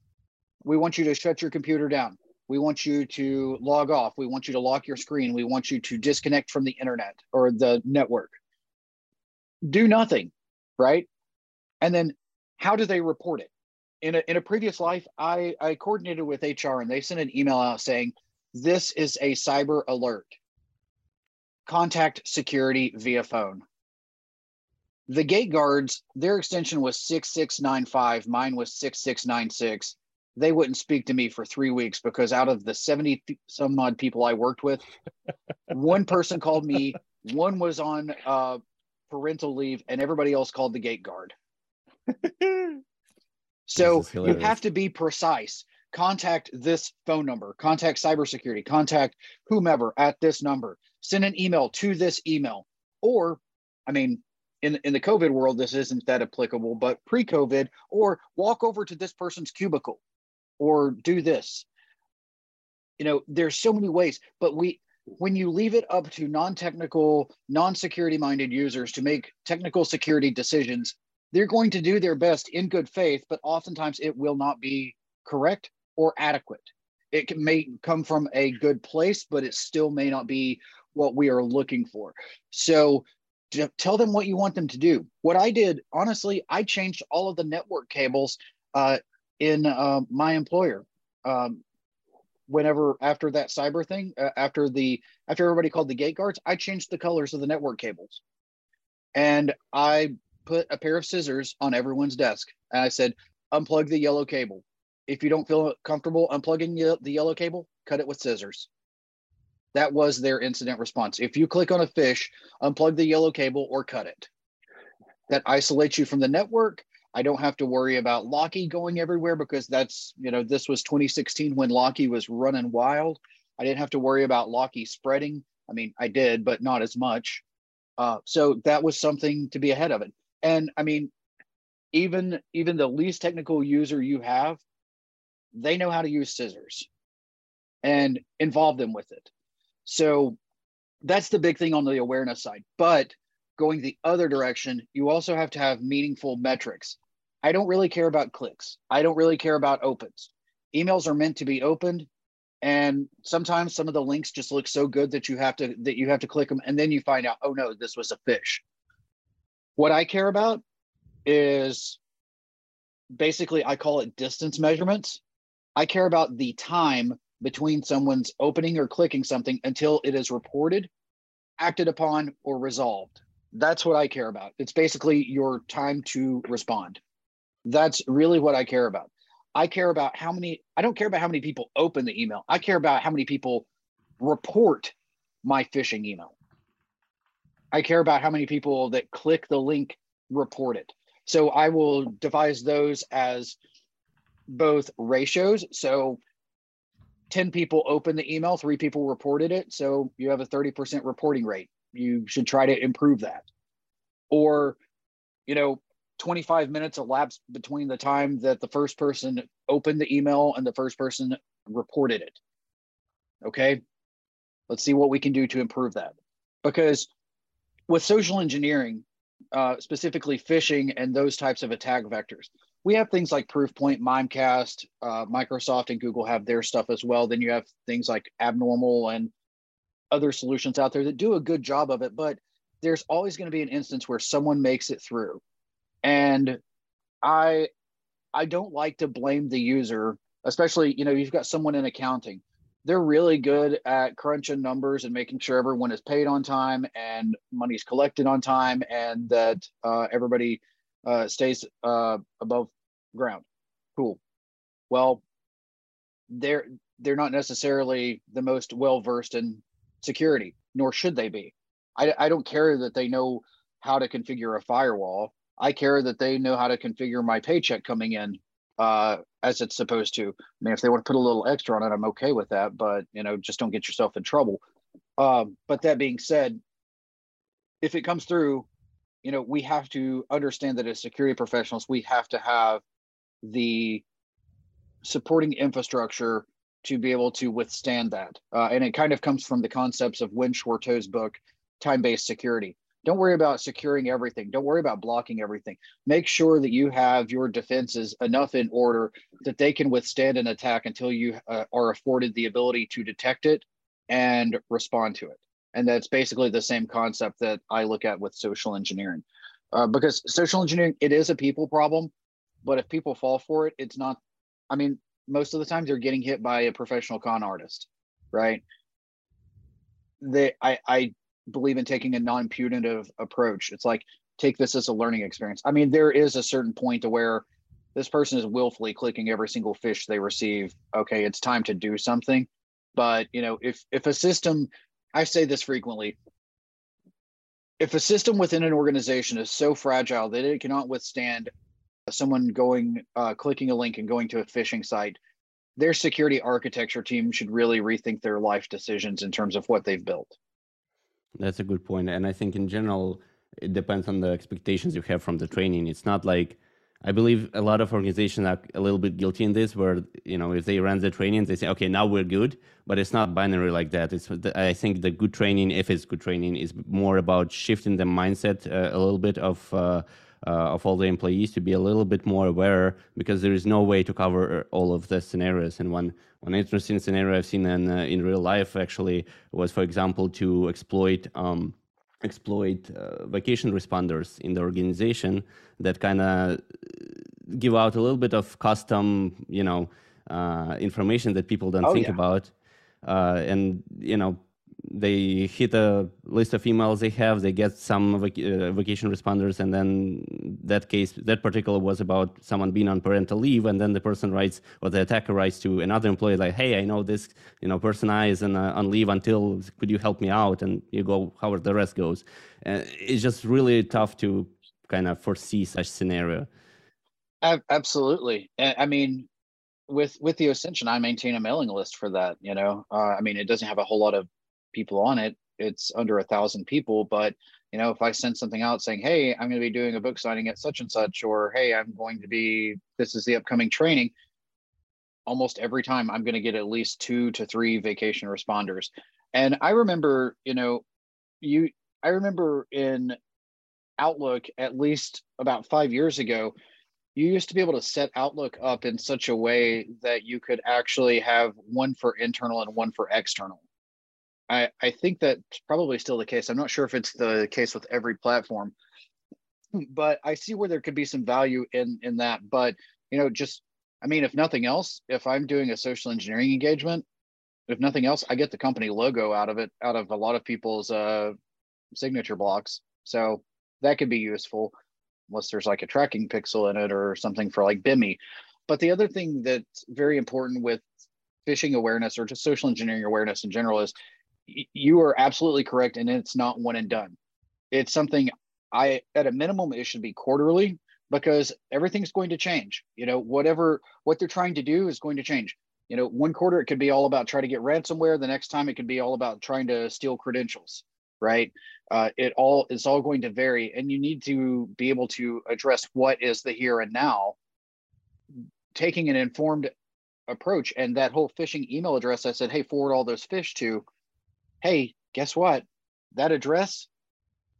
we want you to shut your computer down. We want you to log off. We want you to lock your screen. We want you to disconnect from the internet or the network. Do nothing, right? And then how do they report it? In a, in a previous life, I, I coordinated with HR and they sent an email out saying, this is a cyber alert. Contact security via phone. The gate guards, their extension was 6695, mine was 6696 they wouldn't speak to me for three weeks because out of the 70 some odd people I worked with, one person called me, one was on uh, parental leave, and everybody else called the gate guard. so you have to be precise. Contact this phone number, contact cybersecurity, contact whomever at this number, send an email to this email. Or, I mean, in, in the COVID world, this isn't that applicable, but pre COVID, or walk over to this person's cubicle or do this. You know there's so many ways but we when you leave it up to non-technical non-security minded users to make technical security decisions they're going to do their best in good faith but oftentimes it will not be correct or adequate. It can, may come from a good place but it still may not be what we are looking for. So tell them what you want them to do. What i did honestly i changed all of the network cables uh, in uh, my employer. Um, whenever after that cyber thing, uh, after the after everybody called the gate guards, I changed the colors of the network cables, and I put a pair of scissors on everyone's desk, and I said, unplug the yellow cable. If you don't feel comfortable unplugging the yellow cable, cut it with scissors. That was their incident response. If you click on a fish unplug the yellow cable or cut it. That isolates you from the network I don't have to worry about Locky going everywhere because that's, you know, this was 2016 when Locky was running wild. I didn't have to worry about Locky spreading. I mean, I did, but not as much. Uh, so that was something to be ahead of it. And I mean, even even the least technical user you have, they know how to use scissors and involve them with it. So that's the big thing on the awareness side. But going the other direction, you also have to have meaningful metrics. I don't really care about clicks. I don't really care about opens. Emails are meant to be opened and sometimes some of the links just look so good that you have to that you have to click them and then you find out oh no this was a fish what i care about is basically I call it distance measurements. I care about the time between someone's opening or clicking something until it is reported, acted upon, or resolved. That's what I care about. It's basically your time to respond. That's really what I care about. I care about how many, I don't care about how many people open the email. I care about how many people report my phishing email. I care about how many people that click the link report it. So I will devise those as both ratios. So 10 people open the email, three people reported it. So you have a 30% reporting rate. You should try to improve that. Or, you know, 25 minutes elapsed between the time that the first person opened the email and the first person reported it. Okay. Let's see what we can do to improve that. Because with social engineering, uh, specifically phishing and those types of attack vectors, we have things like Proofpoint, Mimecast, uh, Microsoft and Google have their stuff as well. Then you have things like Abnormal and other solutions out there that do a good job of it. But there's always going to be an instance where someone makes it through and i i don't like to blame the user especially you know you've got someone in accounting. They're really good at crunching numbers and making sure everyone is paid on time and money's collected on time and that uh, everybody uh, stays uh, above ground. Cool. Well they're they're not necessarily the most well versed in security nor should they be. I, I don't care that they know how to configure a firewall I care that they know how to configure my paycheck coming in uh, as it's supposed to. I mean, if they want to put a little extra on it, I'm okay with that. But you know, just don't get yourself in trouble. Um, but that being said, if it comes through, you know, we have to understand that as security professionals, we have to have the supporting infrastructure to be able to withstand that. Uh, and it kind of comes from the concepts of Winn Schwartau's book, Time Based Security. Don't worry about securing everything. Don't worry about blocking everything. Make sure that you have your defenses enough in order that they can withstand an attack until you uh, are afforded the ability to detect it and respond to it. And that's basically the same concept that I look at with social engineering. Uh, because social engineering, it is a people problem, but if people fall for it, it's not. I mean, most of the time they're getting hit by a professional con artist, right? They, I, I believe in taking a non-punitive approach. It's like take this as a learning experience. I mean, there is a certain point to where this person is willfully clicking every single fish they receive. Okay, it's time to do something. But you know, if if a system, I say this frequently, if a system within an organization is so fragile that it cannot withstand someone going uh, clicking a link and going to a phishing site, their security architecture team should really rethink their life decisions in terms of what they've built. That's a good point. And I think in general, it depends on the expectations you have from the training. It's not like I believe a lot of organizations are a little bit guilty in this, where you know if they run the training, they say, okay, now we're good, but it's not binary like that. It's I think the good training, if it's good training, is more about shifting the mindset uh, a little bit of uh, uh, of all the employees to be a little bit more aware because there is no way to cover all of the scenarios. And one one interesting scenario I've seen in uh, in real life actually was, for example, to exploit. Um, exploit uh, vacation responders in the organization that kind of give out a little bit of custom, you know, uh, information that people don't oh, think yeah. about. Uh, and you know, they hit a list of emails they have they get some vac- uh, vacation responders and then that case that particular was about someone being on parental leave and then the person writes or the attacker writes to another employee like hey i know this you know person i is on, uh, on leave until could you help me out? And you go however the rest goes. Uh, it's just really tough to kind of foresee such scenario. Absolutely. I mean with with the OSINTion i maintain a mailing list for that you know? Uh, i mean it doesn't have a whole lot of people on it, it's under a thousand people. But you know, if I send something out saying, "Hey, I'm going to be doing a book signing at such and such," or "Hey, I'm going to be this is the upcoming training," almost every time I'm going to get at least two to three vacation responders. And I remember, you know, you I remember in Outlook at least about five years ago, you used to be able to set Outlook up in such a way that you could actually have one for internal and one for external. I, I think that's probably still the case. I'm not sure if it's the case with every platform, but I see where there could be some value in in that. But you know, just I mean, if nothing else, if I'm doing a social engineering engagement, if nothing else, I get the company logo out of it, out of a lot of people's uh, signature blocks. So that could be useful, unless there's like a tracking pixel in it or something for like BIMI. But the other thing that's very important with phishing awareness or just social engineering awareness in general is you are absolutely correct, and it's not one and done. It's something I, at a minimum, it should be quarterly because everything's going to change. You know, whatever what they're trying to do is going to change. You know, one quarter it could be all about trying to get ransomware. The next time it could be all about trying to steal credentials. Right? Uh, it all is all going to vary, and you need to be able to address what is the here and now, taking an informed approach. And that whole phishing email address, I said, hey, forward all those fish to. Hey, guess what? That address,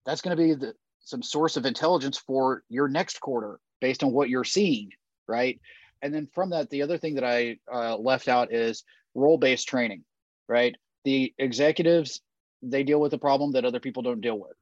that's going to be the, some source of intelligence for your next quarter based on what you're seeing, right? And then from that, the other thing that I uh, left out is role based training, right? The executives, they deal with a problem that other people don't deal with.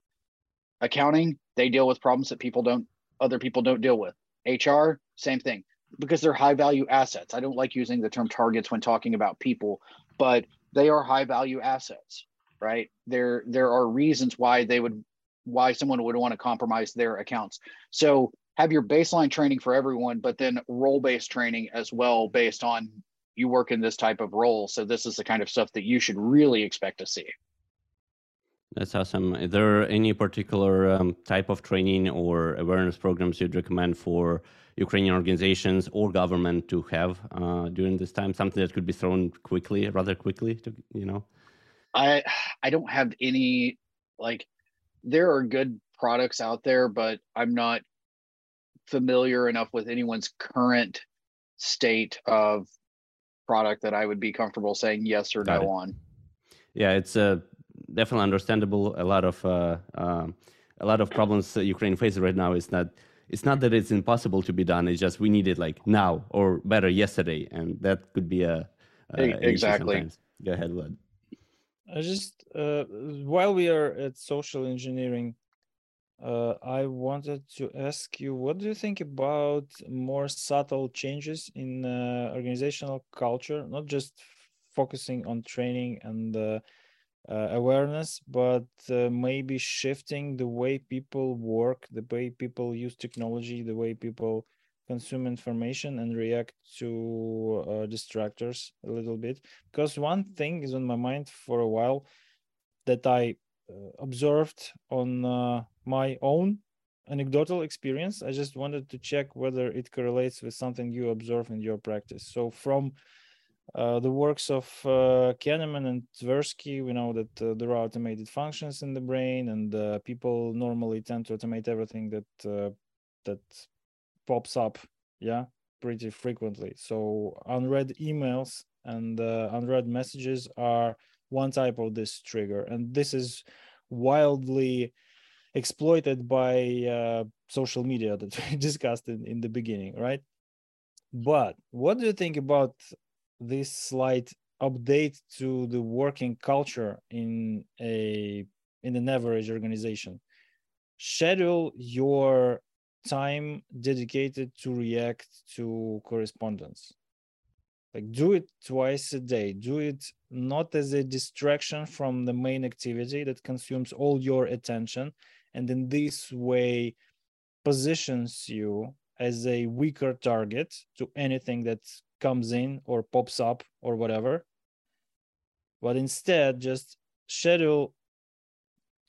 Accounting, they deal with problems that people don't, other people don't deal with. HR, same thing, because they're high value assets. I don't like using the term targets when talking about people, but they are high value assets, right? There, there are reasons why they would why someone would want to compromise their accounts. So have your baseline training for everyone, but then role based training as well, based on you work in this type of role. So this is the kind of stuff that you should really expect to see. That's awesome. Is there any particular um, type of training or awareness programs you'd recommend for Ukrainian organizations or government to have uh, during this time? Something that could be thrown quickly, rather quickly, to you know. I I don't have any like there are good products out there, but I'm not familiar enough with anyone's current state of product that I would be comfortable saying yes or Got no it. on. Yeah, it's uh, definitely understandable. A lot of uh, uh, a lot of problems that Ukraine faces right now is not it's not that it's impossible to be done. It's just we need it like now or better yesterday, and that could be a, a exactly. Go ahead, Vlad. I just uh, while we are at social engineering, uh, I wanted to ask you, what do you think about more subtle changes in uh, organizational culture, not just focusing on training and uh, uh, awareness, but uh, maybe shifting the way people work, the way people use technology, the way people consume information and react to uh, distractors a little bit. Because one thing is on my mind for a while that i uh, observed on uh, my own anecdotal experience. I just wanted to check whether it correlates with something you observe in your practice. So from uh, the works of uh, Kahneman and Tversky, we know that uh, there are automated functions in the brain, and uh, people normally tend to automate everything that uh, that pops up yeah pretty frequently. So unread emails and uh, unread messages are one type of this trigger. And this is wildly exploited by uh, social media that we discussed in, in the beginning right? But what do you think about this slight update to the working culture in a in an average organization? Schedule your time dedicated to react to correspondence. Like do it twice a day. Do it not as a distraction from the main activity that consumes all your attention and in this way positions you as a weaker target to anything that comes in or pops up or whatever. But instead just schedule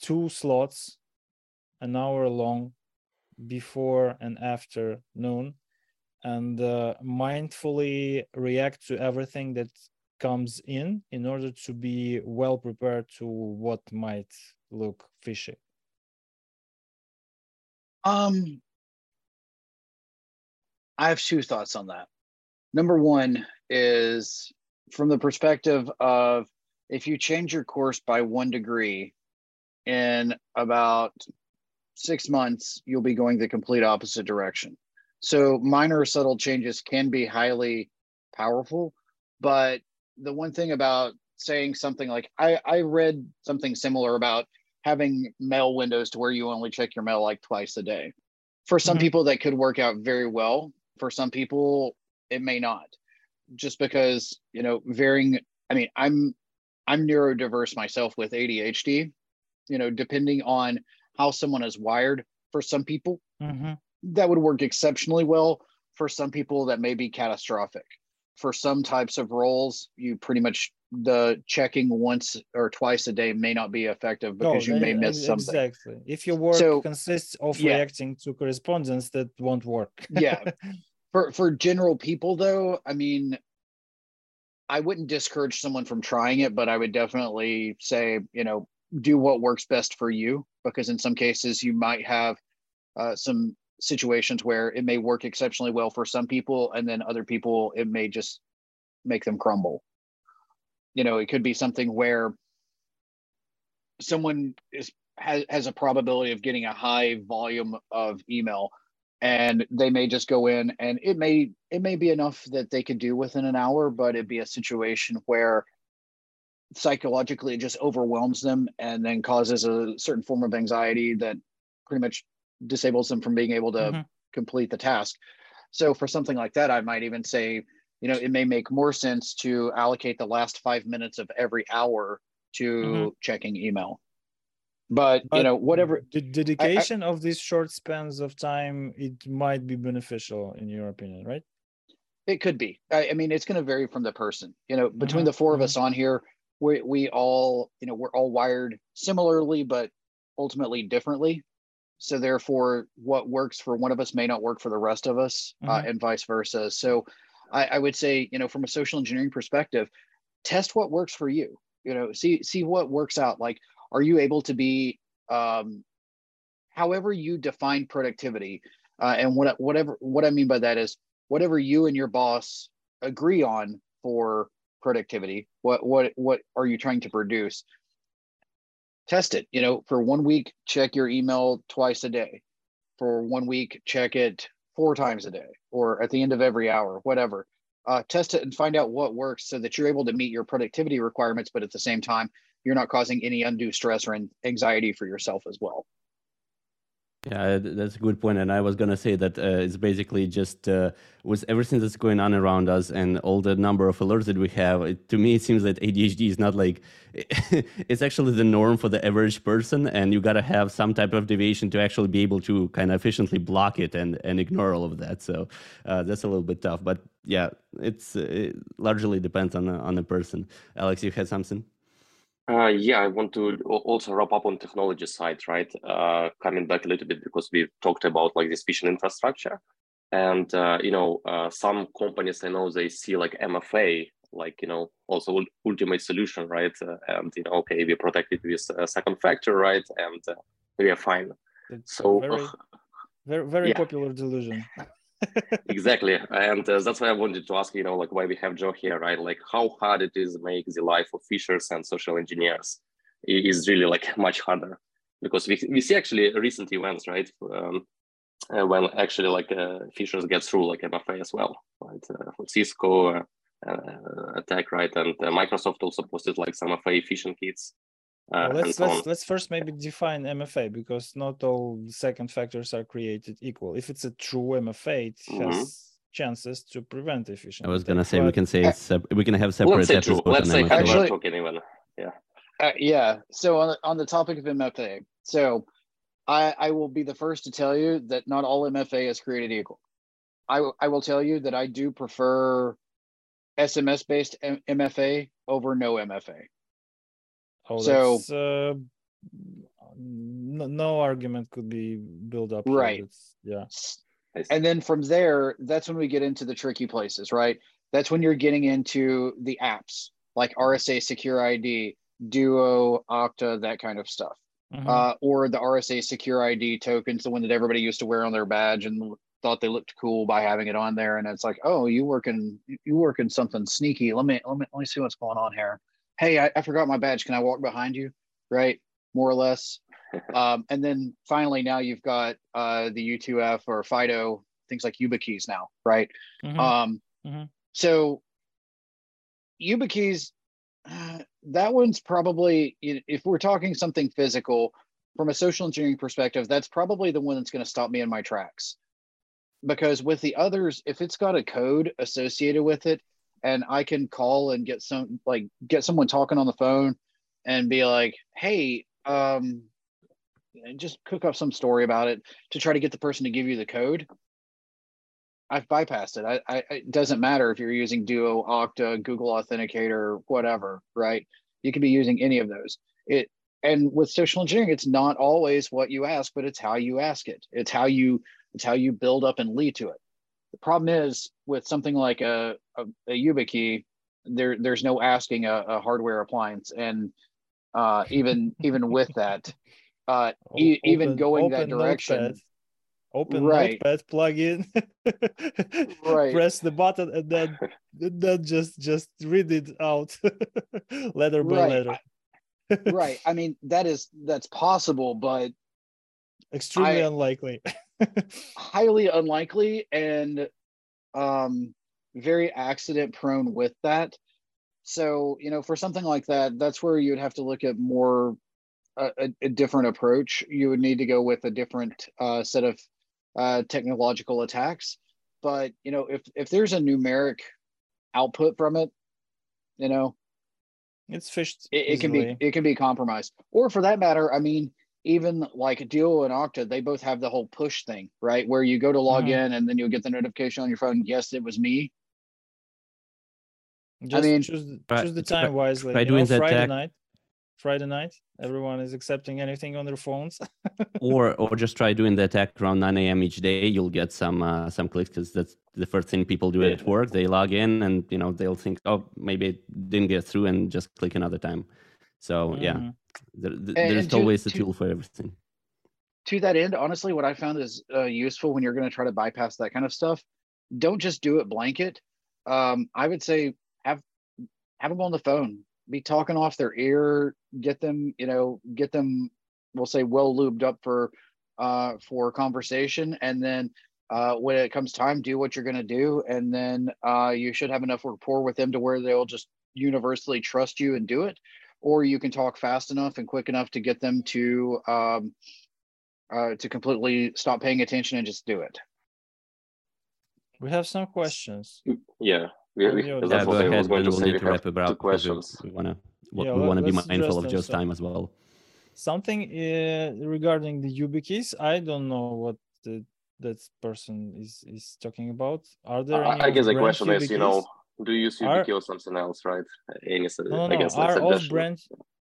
two slots an hour long before and after noon and uh, mindfully react to everything that comes in in order to be well prepared to what might look fishy. Um i have two thoughts on that. Number one is from the perspective of if you change your course by one degree in about six months, you'll be going the complete opposite direction. So minor subtle changes can be highly powerful. But the one thing about saying something like I, I read something similar about having mail windows to where you only check your mail like twice a day. For some mm-hmm. people, that could work out very well. For some people, it may not, just because you know varying. I mean, I'm I'm neurodiverse myself with ADHD. You know, depending on how someone is wired, for some people, mm-hmm. that would work exceptionally well. For some people, that may be catastrophic. For some types of roles, you pretty much the checking once or twice a day may not be effective because no, you may miss something. Exactly. If your work so, consists of yeah. reacting to correspondence, that won't work. yeah. For for general people though, I mean, I wouldn't discourage someone from trying it, but I would definitely say, you know, do what works best for you because in some cases you might have uh, some situations where it may work exceptionally well for some people and then other people it may just make them crumble. You know it could be something where someone is has, has a probability of getting a high volume of email and they may just go in and it may it may be enough that they could do within an hour but it'd be a situation where psychologically it just overwhelms them and then causes a certain form of anxiety that pretty much disables them from being able to mm-hmm. complete the task. So for something like that, I might even say, you know, it may make more sense to allocate the last five minutes of every hour to mm-hmm. checking email. But, but, you know, whatever the dedication I, I, of these short spans of time, it might be beneficial in your opinion, right? It could be. I, I mean, it's going to vary from the person. You know, between mm-hmm. the 4 of mm-hmm. us on here, we we all you know we're all wired similarly but ultimately differently. So therefore what works for one of us may not work for the rest of us uh, mm-hmm. uh, and vice versa. So I, I would say you know from a social engineering perspective test what works for you you know see see what works out. Like are you able to be um however you define productivity uh, and what whatever what i mean by that is whatever you and your boss agree on for productivity what what what are you trying to produce? Test it you know for one week check your email twice a day. For one week check it four times a day or at the end of every hour whatever. Uh, test it and find out what works so that you're able to meet your productivity requirements but at the same time you're not causing any undue stress or anxiety for yourself as well yeah, that's a good point. And I was going to say that uh, it's basically just uh, with everything that's going on around us and all the number of alerts that we have, it, to me, it seems that ADHD is not like, it's actually the norm for the average person. And you got to have some type of deviation to actually be able to kind of efficiently block it and, and ignore all of that. So uh, that's a little bit tough. But yeah, it's it largely depends on the, on the person. Alex, you had something? Uh, yeah, I want to also wrap up on technology side, right? Uh, coming back a little bit because we talked about like this phishing infrastructure, and uh, you know, uh, some companies I know they see like MFA, like you know, also ultimate solution, right? Uh, and you know, okay, we protect it with a second factor, right? And uh, we are fine. It's so very, very, very yeah. popular delusion. exactly. And uh, that's why i wanted to ask you know like why we have joe here right? Like how hard it is make the life of phishers and social engineers is really like much harder. Because we, we see actually recent events right? Um, uh, when actually like uh, phishers get through like mfa as well right? Uh, cisco uh, uh, attack right? And microsoft also posted like some mfa phishing kits uh, well, let's let's, let's first maybe define MFA because not all second factors are created equal. If it's a true MFA, it mm-hmm. has chances to prevent efficient. I was gonna say but, we can say uh, we can have separate. Let's say true. Let's say actually, anyone. Yeah. Uh, yeah. So on the, on the topic of MFA, so I I will be the first to tell you that not all MFA is created equal. I I will tell you that I do prefer SMS based MFA over no MFA. Oh, so uh, no, no, argument could be built up. Right. yeah. And then from there, that's when we get into the tricky places, right? That's when you're getting into the apps like RSA SecurID, Duo, Okta, that kind of stuff. Mm-hmm. Uh, or the RSA SecurID tokens, the one that everybody used to wear on their badge and thought they looked cool by having it on there. And it's like, oh, you working, you working something sneaky. Let me, let me, let me see what's going on here hey, I, I forgot my badge. Can I walk behind you? Right, more or less. um, and then finally, now you've got uh, the U2F or FIDO things like YubiKeys now, right? Mm-hmm. Um, mm-hmm. So YubiKeys, uh, that one's probably if we're talking something physical from a social engineering perspective, that's probably the one that's going to stop me in my tracks. because with the others, if it's got a code associated with it, and I can call and get some like get someone talking on the phone and be like, hey, um, just cook up some story about it to try to get the person to give you the code. I've bypassed it. I, I it doesn't matter if you're using Duo, Okta, Google Authenticator, whatever, right? You could be using any of those. It and with social engineering, it's not always what you ask, but it's how you ask it. It's how you it's how you build up and lead to it. The problem is with something like a a, a YubiKey, there there's no asking a, a hardware appliance, and uh, even even with that, uh, e- even going that direction. Notepad. Open Right. notepad, plug in, Right. press the button, and then then just just read it out, letter by Right. letter. right. I mean, that is that's possible, but Extremely I- unlikely. highly unlikely and um very accident prone with that. So you know for something like that that's where you'd have to look at more a, a, a different approach. You would need to go with a different uh, set of uh, technological attacks. But you know if if there's a numeric output from it you know it's fished. it, it can be it can be compromised. Or for that matter i mean even like duo and okta they both have the whole push thing right where you go to log Mhm. in and then you'll get the notification on your phone yes it was me Just mean- choose the- choose the try- time wisely. try you know, doing that Friday tag- night. Friday night, everyone is accepting anything on their phones. or or just try doing the attack around 9 a.m. each day. You'll get some uh, some clicks because that's the first thing people do at work. They log in and you know they'll think, oh, maybe it didn't get through, and just click another time. So yeah, Mhm. there, th- And- there's and to- always a to- tool for everything. to that end honestly what i found is uh, useful when you're going to try to bypass that kind of stuff don't just do it blanket. Um, i would say have have them on the phone. Be talking off their ear get them you know get them we'll say well lubed up for uh, for conversation. And then uh, when it comes time do what you're going to do. And then uh, you should have enough rapport with them to where they'll just universally trust you and do it or you can talk fast enough and quick enough to get them to um, uh, to completely stop paying attention and just do it. We have some questions. Yeah, we, we, Yeah, that's go what I ahead. was going to we'll say. need We to have wrap it up because questions. we, we wanna we, Yeah, we wanna be mindful of them, Joe's time as well. Something uh, regarding the YubiKeys. I don't know what the, that person is is talking about. Are there? I, any I guess the off-brand question is, you know, YubiKeys? Do you use Are- YubiKey or something else, right? Any, No, no, I no. guess that's Are suggestion. off-brand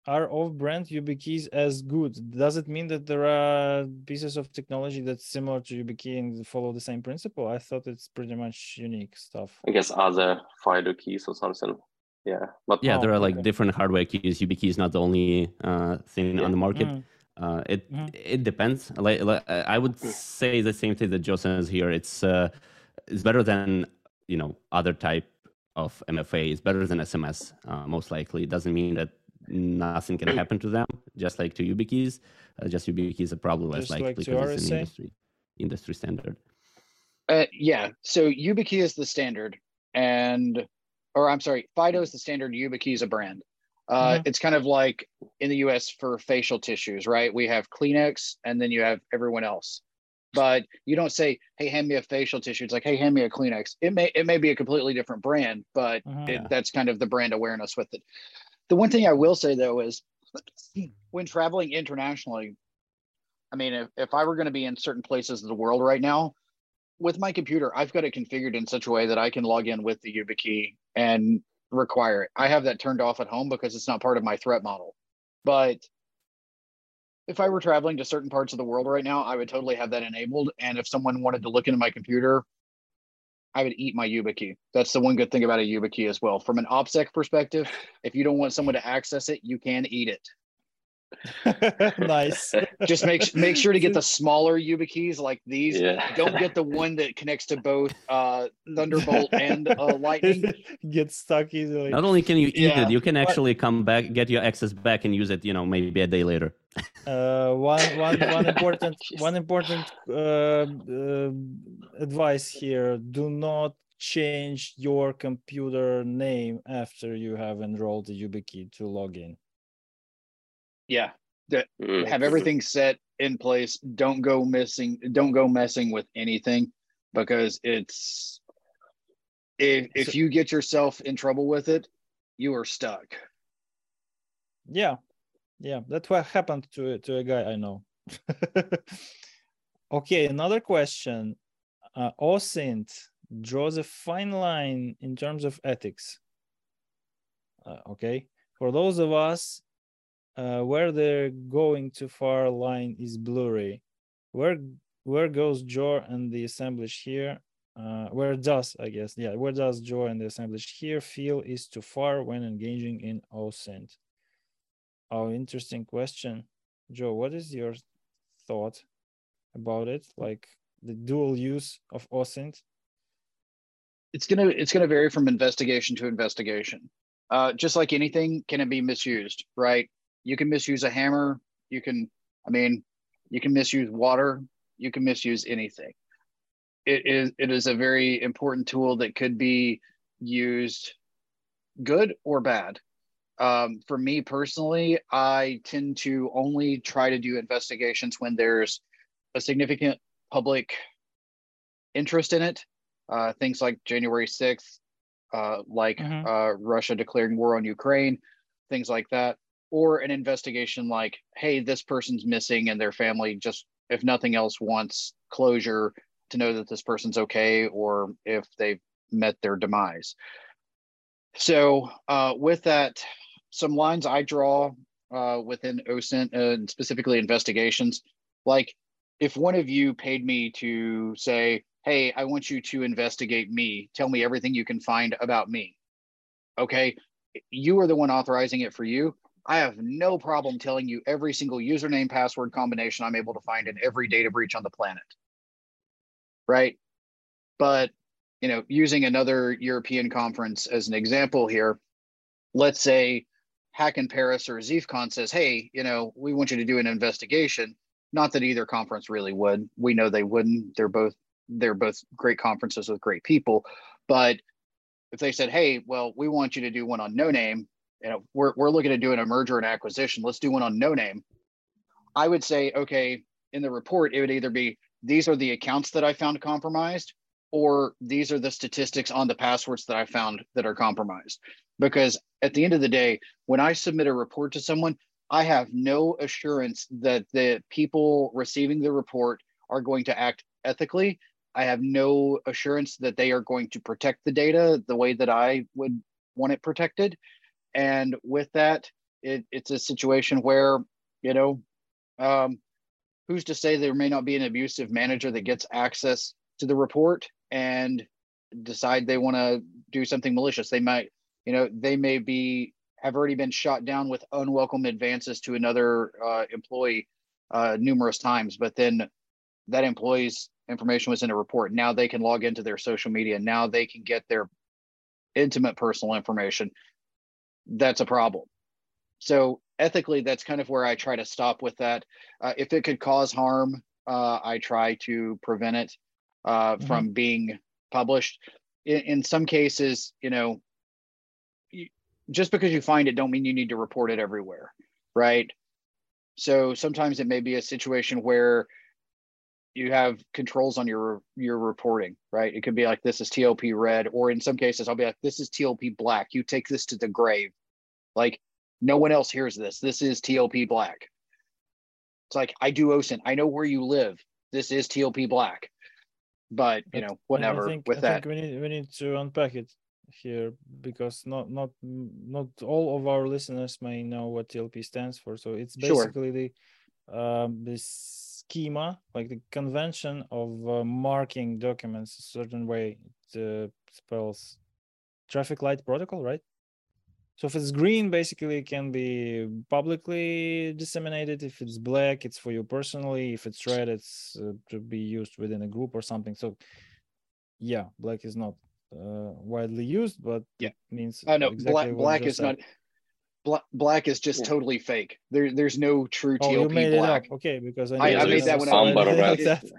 are off-brand YubiKeys as good? Does it mean that there are pieces of technology that's similar to YubiKey and follow the same principle? I thought it's pretty much unique stuff. I guess other FIDO keys or something. Yeah, but Yeah, Oh, there are like okay. different hardware keys. YubiKey is not the only uh, thing Yeah. on the market. Mm, Uh, it Mhm. it depends. Like, like, I would say the same thing that Joe says here. It's uh, it's better than you know other type of MFA. is better than SMS. Uh, most likely, it doesn't mean that nothing can happen to them. Just like to YubiKeys, uh, just YubiKeys are probably less Just like likely to because it's an industry industry standard. Uh, yeah. So YubiKey is the standard, and or I'm sorry, Fido is the standard. YubiKey is a brand. Uh, Mhm. It's kind of like in the U.S. for facial tissues, right? We have Kleenex, and then you have everyone else. But you don't say, "Hey, hand me a facial tissue." It's like, "Hey, hand me a Kleenex." It may it may be a completely different brand, but Mhm. it, that's kind of the brand awareness with it. The one thing I will say though is when traveling internationally, I mean, if, if I were going to be in certain places of the world right now, with my computer, I've got it configured in such a way that I can log in with the YubiKey and require it. I have that turned off at home because it's not part of my threat model. But if I were traveling to certain parts of the world right now, I would totally have that enabled. And if someone wanted to look into my computer, I would eat my YubiKey. That's the one good thing about a YubiKey as well. From an OPSEC perspective, if you don't want someone to access it, you can eat it. nice. Just make make sure to get the smaller YubiKeys like these. yeah. Don't get the one that connects to both uh, Thunderbolt and uh, Lightning. Get stuck easily. Not only can you eat Yeah, it, you can but- actually come back, get your access back, and use it. You know, maybe a day later. Uh, one, one, one important, one important uh, uh, advice here: do not change your computer name after you have enrolled the YubiKey to log in. Yeah, Mm. have everything set in place. Don't go missing. Don't go messing with anything. because it's if if you get yourself in trouble with it, you are stuck. Yeah, yeah, that's what happened to to a guy I know. okay, another question. Uh, OSINT draws a fine line in terms of ethics. Uh, okay, for those of us uh, where the going too far line is blurry, where where goes Joe and the assemblage here? Uh, where does I guess yeah where does Joe and the assemblage here feel is too far when engaging in OSINT? Oh, interesting question, Joe. What is your thought about it? Like the dual use of OSINT? It's gonna it's gonna vary from investigation to investigation. Uh, just like anything, can it be misused? Right? You can misuse a hammer. You can, I mean, you can misuse water. You can misuse anything. It is it is a very important tool that could be used good or bad. Um, for me personally, I tend to only try to do investigations when there's a significant public interest in it. Uh, things like January 6th, uh, like mm-hmm. uh, Russia declaring war on Ukraine, things like that, or an investigation like, hey, this person's missing and their family just, if nothing else, wants closure to know that this person's okay or if they've met their demise. So, uh, with that, some lines I draw uh, within OSINT and specifically investigations, like if one of you paid me to say, hey, I want you to investigate me, tell me everything you can find about me. Okay. You are the one authorizing it for you. I have no problem telling you every single username password combination I'm able to find in every data breach on the planet. Right. But, you know, using another European conference as an example here, let's say Hack in Paris or ZEEFCon says, hey, you know, we want you to do an investigation not that either conference really would. We know they wouldn't. They're both they're both great conferences with great people. But if they said, "Hey, well, we want you to do one on No Name," you know, we're we're looking to do a merger and acquisition. Let's do one on No Name. I would say, okay, in the report, it would either be these are the accounts that I found compromised, or these are the statistics on the passwords that I found that are compromised. Because at the end of the day, when I submit a report to someone, I have no assurance that the people receiving the report are going to act ethically. I have no assurance that they are going to protect the data the way that I would want it protected. And with that, it, it's a situation where, you know, um, who's to say there may not be an abusive manager that gets access to the report and decide they want to do something malicious? They might, you know, they may be have already been shot down with unwelcome advances to another uh, employee uh, numerous times. But then that employee's information was in a report. Now they can log into their social media. Now they can get their intimate personal information. That's a problem. So ethically, that's kind of where I try to stop with that. Uh, if it could cause harm, uh, I try to prevent it uh, mm-hmm. from being published. In, in some cases, you know, just because you find it don't mean you need to report it everywhere right so sometimes it may be a situation where you have controls on your your reporting right? It could be like this is tlp red or in some cases i'll be like this is tlp black. You take this to the grave. Like no one else hears this. This is tlp black. It's like i do osint i know where you live. This is tlp black. But you know whatever think, with I that. we need we need to unpack it here because not not not all of our listeners may know what TLP stands for. So it's basically sure. the um, the schema, like the convention of uh, marking documents a certain way. It uh, spells traffic light protocol, right? So if it's green, basically it can be publicly disseminated. If it's black, it's for you personally. If it's red, it's uh, to be used within a group or something. So yeah, black is not uh, widely used, but yeah, means I know exactly black black is not black, black is just yeah. totally fake. There there's no true oh, TLP you made black. It. Okay, because I, I, I made that one up. Like that.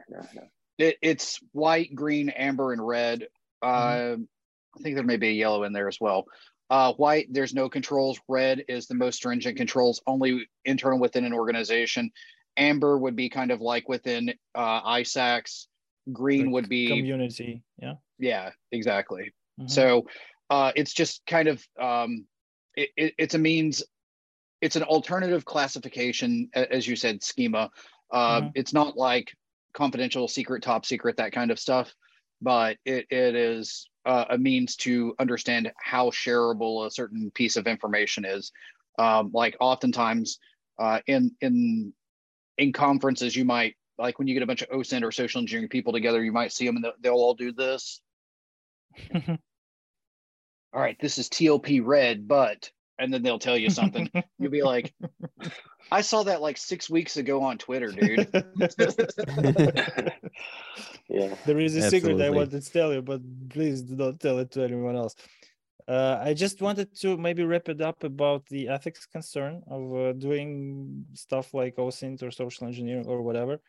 It, it's white, green, amber, and red. Mm-hmm. Uh, I think there may be a yellow in there as well. Uh, white, there's no controls. Red is the most stringent controls, only internal within an organization. Amber would be kind of like within uh, ISACs green would be community. Yeah. Yeah, exactly. Mm-hmm. So uh, it's just kind of um, it, it, it's a means. It's an alternative classification, as you said, schema. Uh, mm-hmm. It's not like confidential, secret, top secret, that kind of stuff, but it, it is uh, a means to understand how shareable a certain piece of information is. Um, like oftentimes uh, in in in conferences, you might like when you get a bunch of OSINT or social engineering people together, you might see them and they'll all do this. all right, this is TLP red, but and then they'll tell you something. You'll be like, I saw that like six weeks ago on Twitter, dude. yeah. There is a Absolutely. secret I wanted to tell you, but please do not tell it to anyone else. Uh, I just wanted to maybe wrap it up about the ethics concern of uh, doing stuff like OSINT or social engineering or whatever.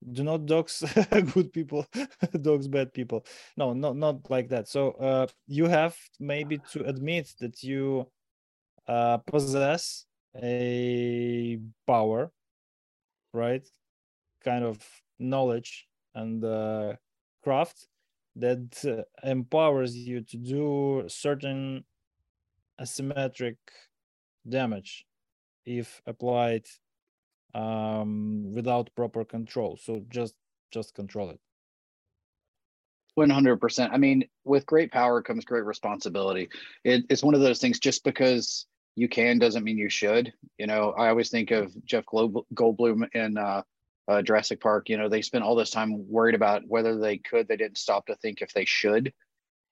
Do not dox good people, dox bad people. No, not not like that. So uh, you have maybe to admit that you uh, possess a power, right? Kind of knowledge and uh, craft that uh, empowers you to do certain asymmetric damage if applied um, without proper control. So just just control it. 100%. I mean, with great power comes great responsibility. It, it's one of those things just because you can doesn't mean you should. You know, I always think of Jeff Goldblum in uh, uh, Jurassic Park. You know, they spent all this time worried about whether they could. They didn't stop to think if they should.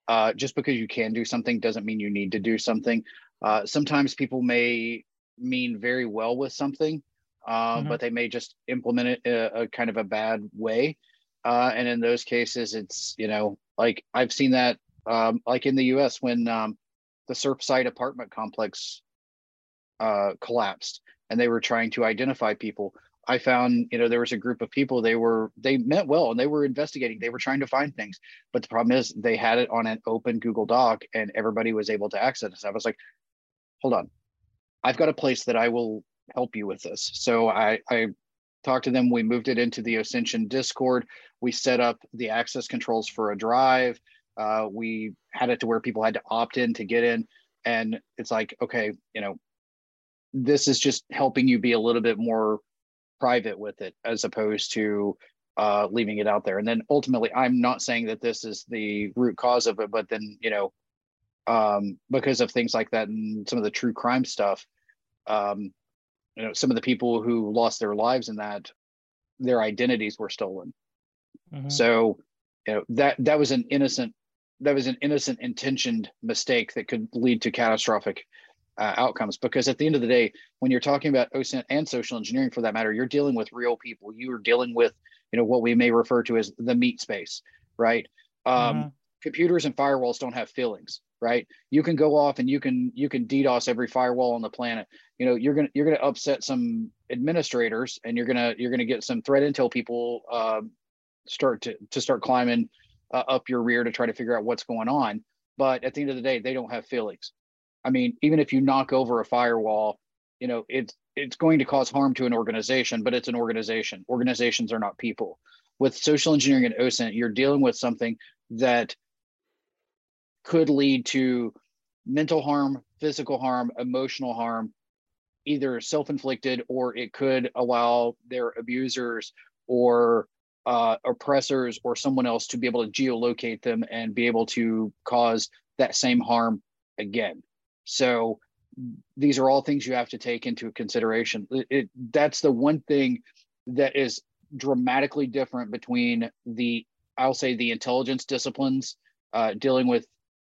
Uh, just because you can do something doesn't mean you need to do something. Uh, sometimes people may mean very well with something, uh, mm-hmm. but they may just implement it a, a kind of a bad way. Uh, and in those cases, it's you know, like I've seen that, um, like in the U.S. when um, the Surfside apartment complex uh, collapsed and they were trying to identify people i found you know there was a group of people they were they meant well and they were investigating they were trying to find things but the problem is they had it on an open google doc and everybody was able to access it i was like hold on i've got a place that i will help you with this. So i i talked to them. We moved it into the OSINTion discord. We set up the access controls for a drive. Uh, we had it to where people had to opt in to get in. And it's like okay you know this is just helping you be a little bit more private with it as opposed to uh, leaving it out there. And then ultimately, I'm not saying that this is the root cause of it, but then, you know, um, because of things like that and some of the true crime stuff, um, you know, some of the people who lost their lives in that, their identities were stolen. Mm-hmm. So, you know, that that was an innocent that was an innocent intentioned mistake that could lead to catastrophic uh, outcomes because at the end of the day when you're talking about OSINT and social engineering for that matter you're dealing with real people you are dealing with you know what we may refer to as the meat space right um, mm-hmm. computers and firewalls don't have feelings right you can go off and you can you can ddos every firewall on the planet you know you're gonna you're gonna upset some administrators and you're gonna you're gonna get some threat intel people uh, start to to start climbing uh, up your rear to try to figure out what's going on but at the end of the day they don't have feelings I mean, even if you knock over a firewall, you know, it's it's going to cause harm to an organization, but it's an organization. Organizations are not people. With social engineering and OSINT, you're dealing with something that could lead to mental harm, physical harm, emotional harm, either self-inflicted or it could allow their abusers or uh, oppressors or someone else to be able to geolocate them and be able to cause that same harm again. So these are all things you have to take into consideration. It, it, that's the one thing that is dramatically different between the I'll say the intelligence disciplines uh, dealing with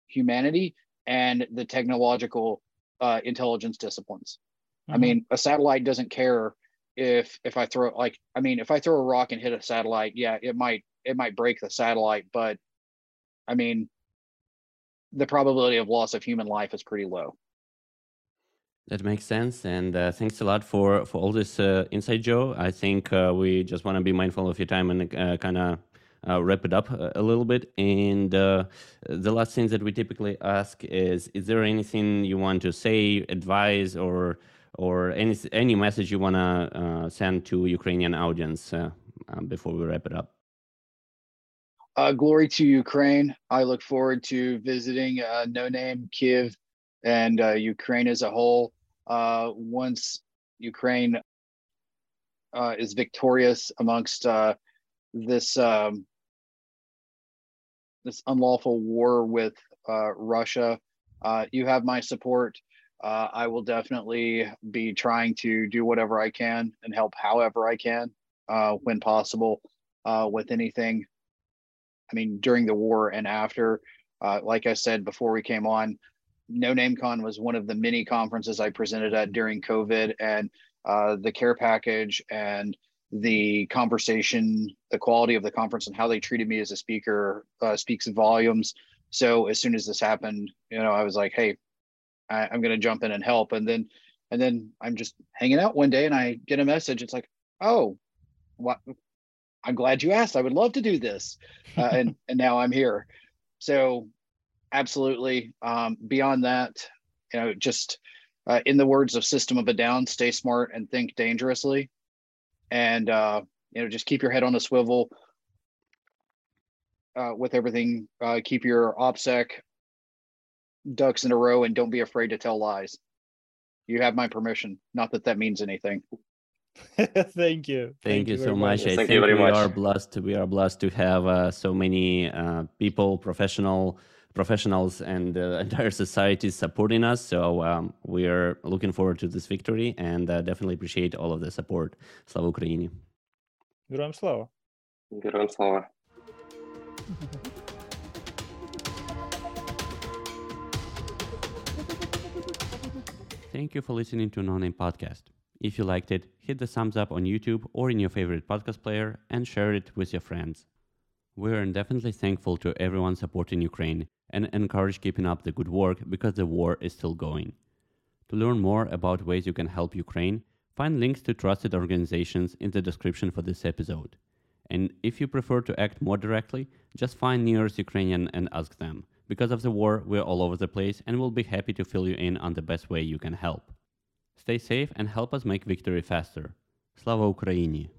humanity and the technological uh, intelligence disciplines. Mm-hmm. I mean, a satellite doesn't care if if I throw like I mean, if I throw a rock and hit a satellite, yeah, it might it might break the satellite, but I mean, the probability of loss of human life is pretty low. That makes sense, and uh, thanks a lot for for all this uh, insight, Joe. I think uh, we just want to be mindful of your time and uh, kind of uh, wrap it up a, a little bit. And uh, the last thing that we typically ask is: Is there anything you want to say, advise, or or any any message you want to send to Ukrainian audience before we wrap it up? Uh, glory to Ukraine. I look forward to visiting uh, No Name, Kiev, and uh, Ukraine as a whole. Uh, once Ukraine uh, is victorious amongst uh, this um, this unlawful war with Russia, you have my support. I will definitely be trying to do whatever I can and help however I can when possible with anything I mean, during the war and after, uh, like I said before we came on, No Name Con was one of the many conferences I presented at during COVID, and uh, the care package and the conversation, the quality of the conference, and how they treated me as a speaker uh, speaks volumes. So as soon as this happened, you know, I was like, "Hey, I, I'm going to jump in and help." And then, and then I'm just hanging out one day, and I get a message. It's like, "Oh, what? I'm glad you asked. I would love to do this, uh, and and now I'm here. So, absolutely. Um, beyond that, you know, just uh, in the words of System of a Down, stay smart and think dangerously, and uh, you know, just keep your head on a swivel. Uh, with everything, uh, keep your OPSEC ducks in a row, and don't be afraid to tell lies. You have my permission. Not that that means anything. Thank you. Thank, Thank you, you so much. much. I Thank you very we much. are blessed. We are blessed to have uh, so many uh, people, professional professionals, and uh, entire society supporting us. So um, we are looking forward to this victory, and uh, definitely appreciate all of the support. Slava Ukraini. Героям слава. Героям слава. Thank you for listening to No Name Podcast. If you liked it, hit the thumbs up on YouTube or in your favorite podcast player and share it with your friends. We are indefinitely thankful to everyone supporting Ukraine and encourage keeping up the good work because the war is still going. To learn more about ways you can help Ukraine, find links to trusted organizations in the description for this episode. And if you prefer to act more directly, just find nearest Ukrainian and ask them. Because of the war, we're all over the place and we'll be happy to fill you in on the best way you can help. Stay safe and help us make victory faster. Slava Ukraini!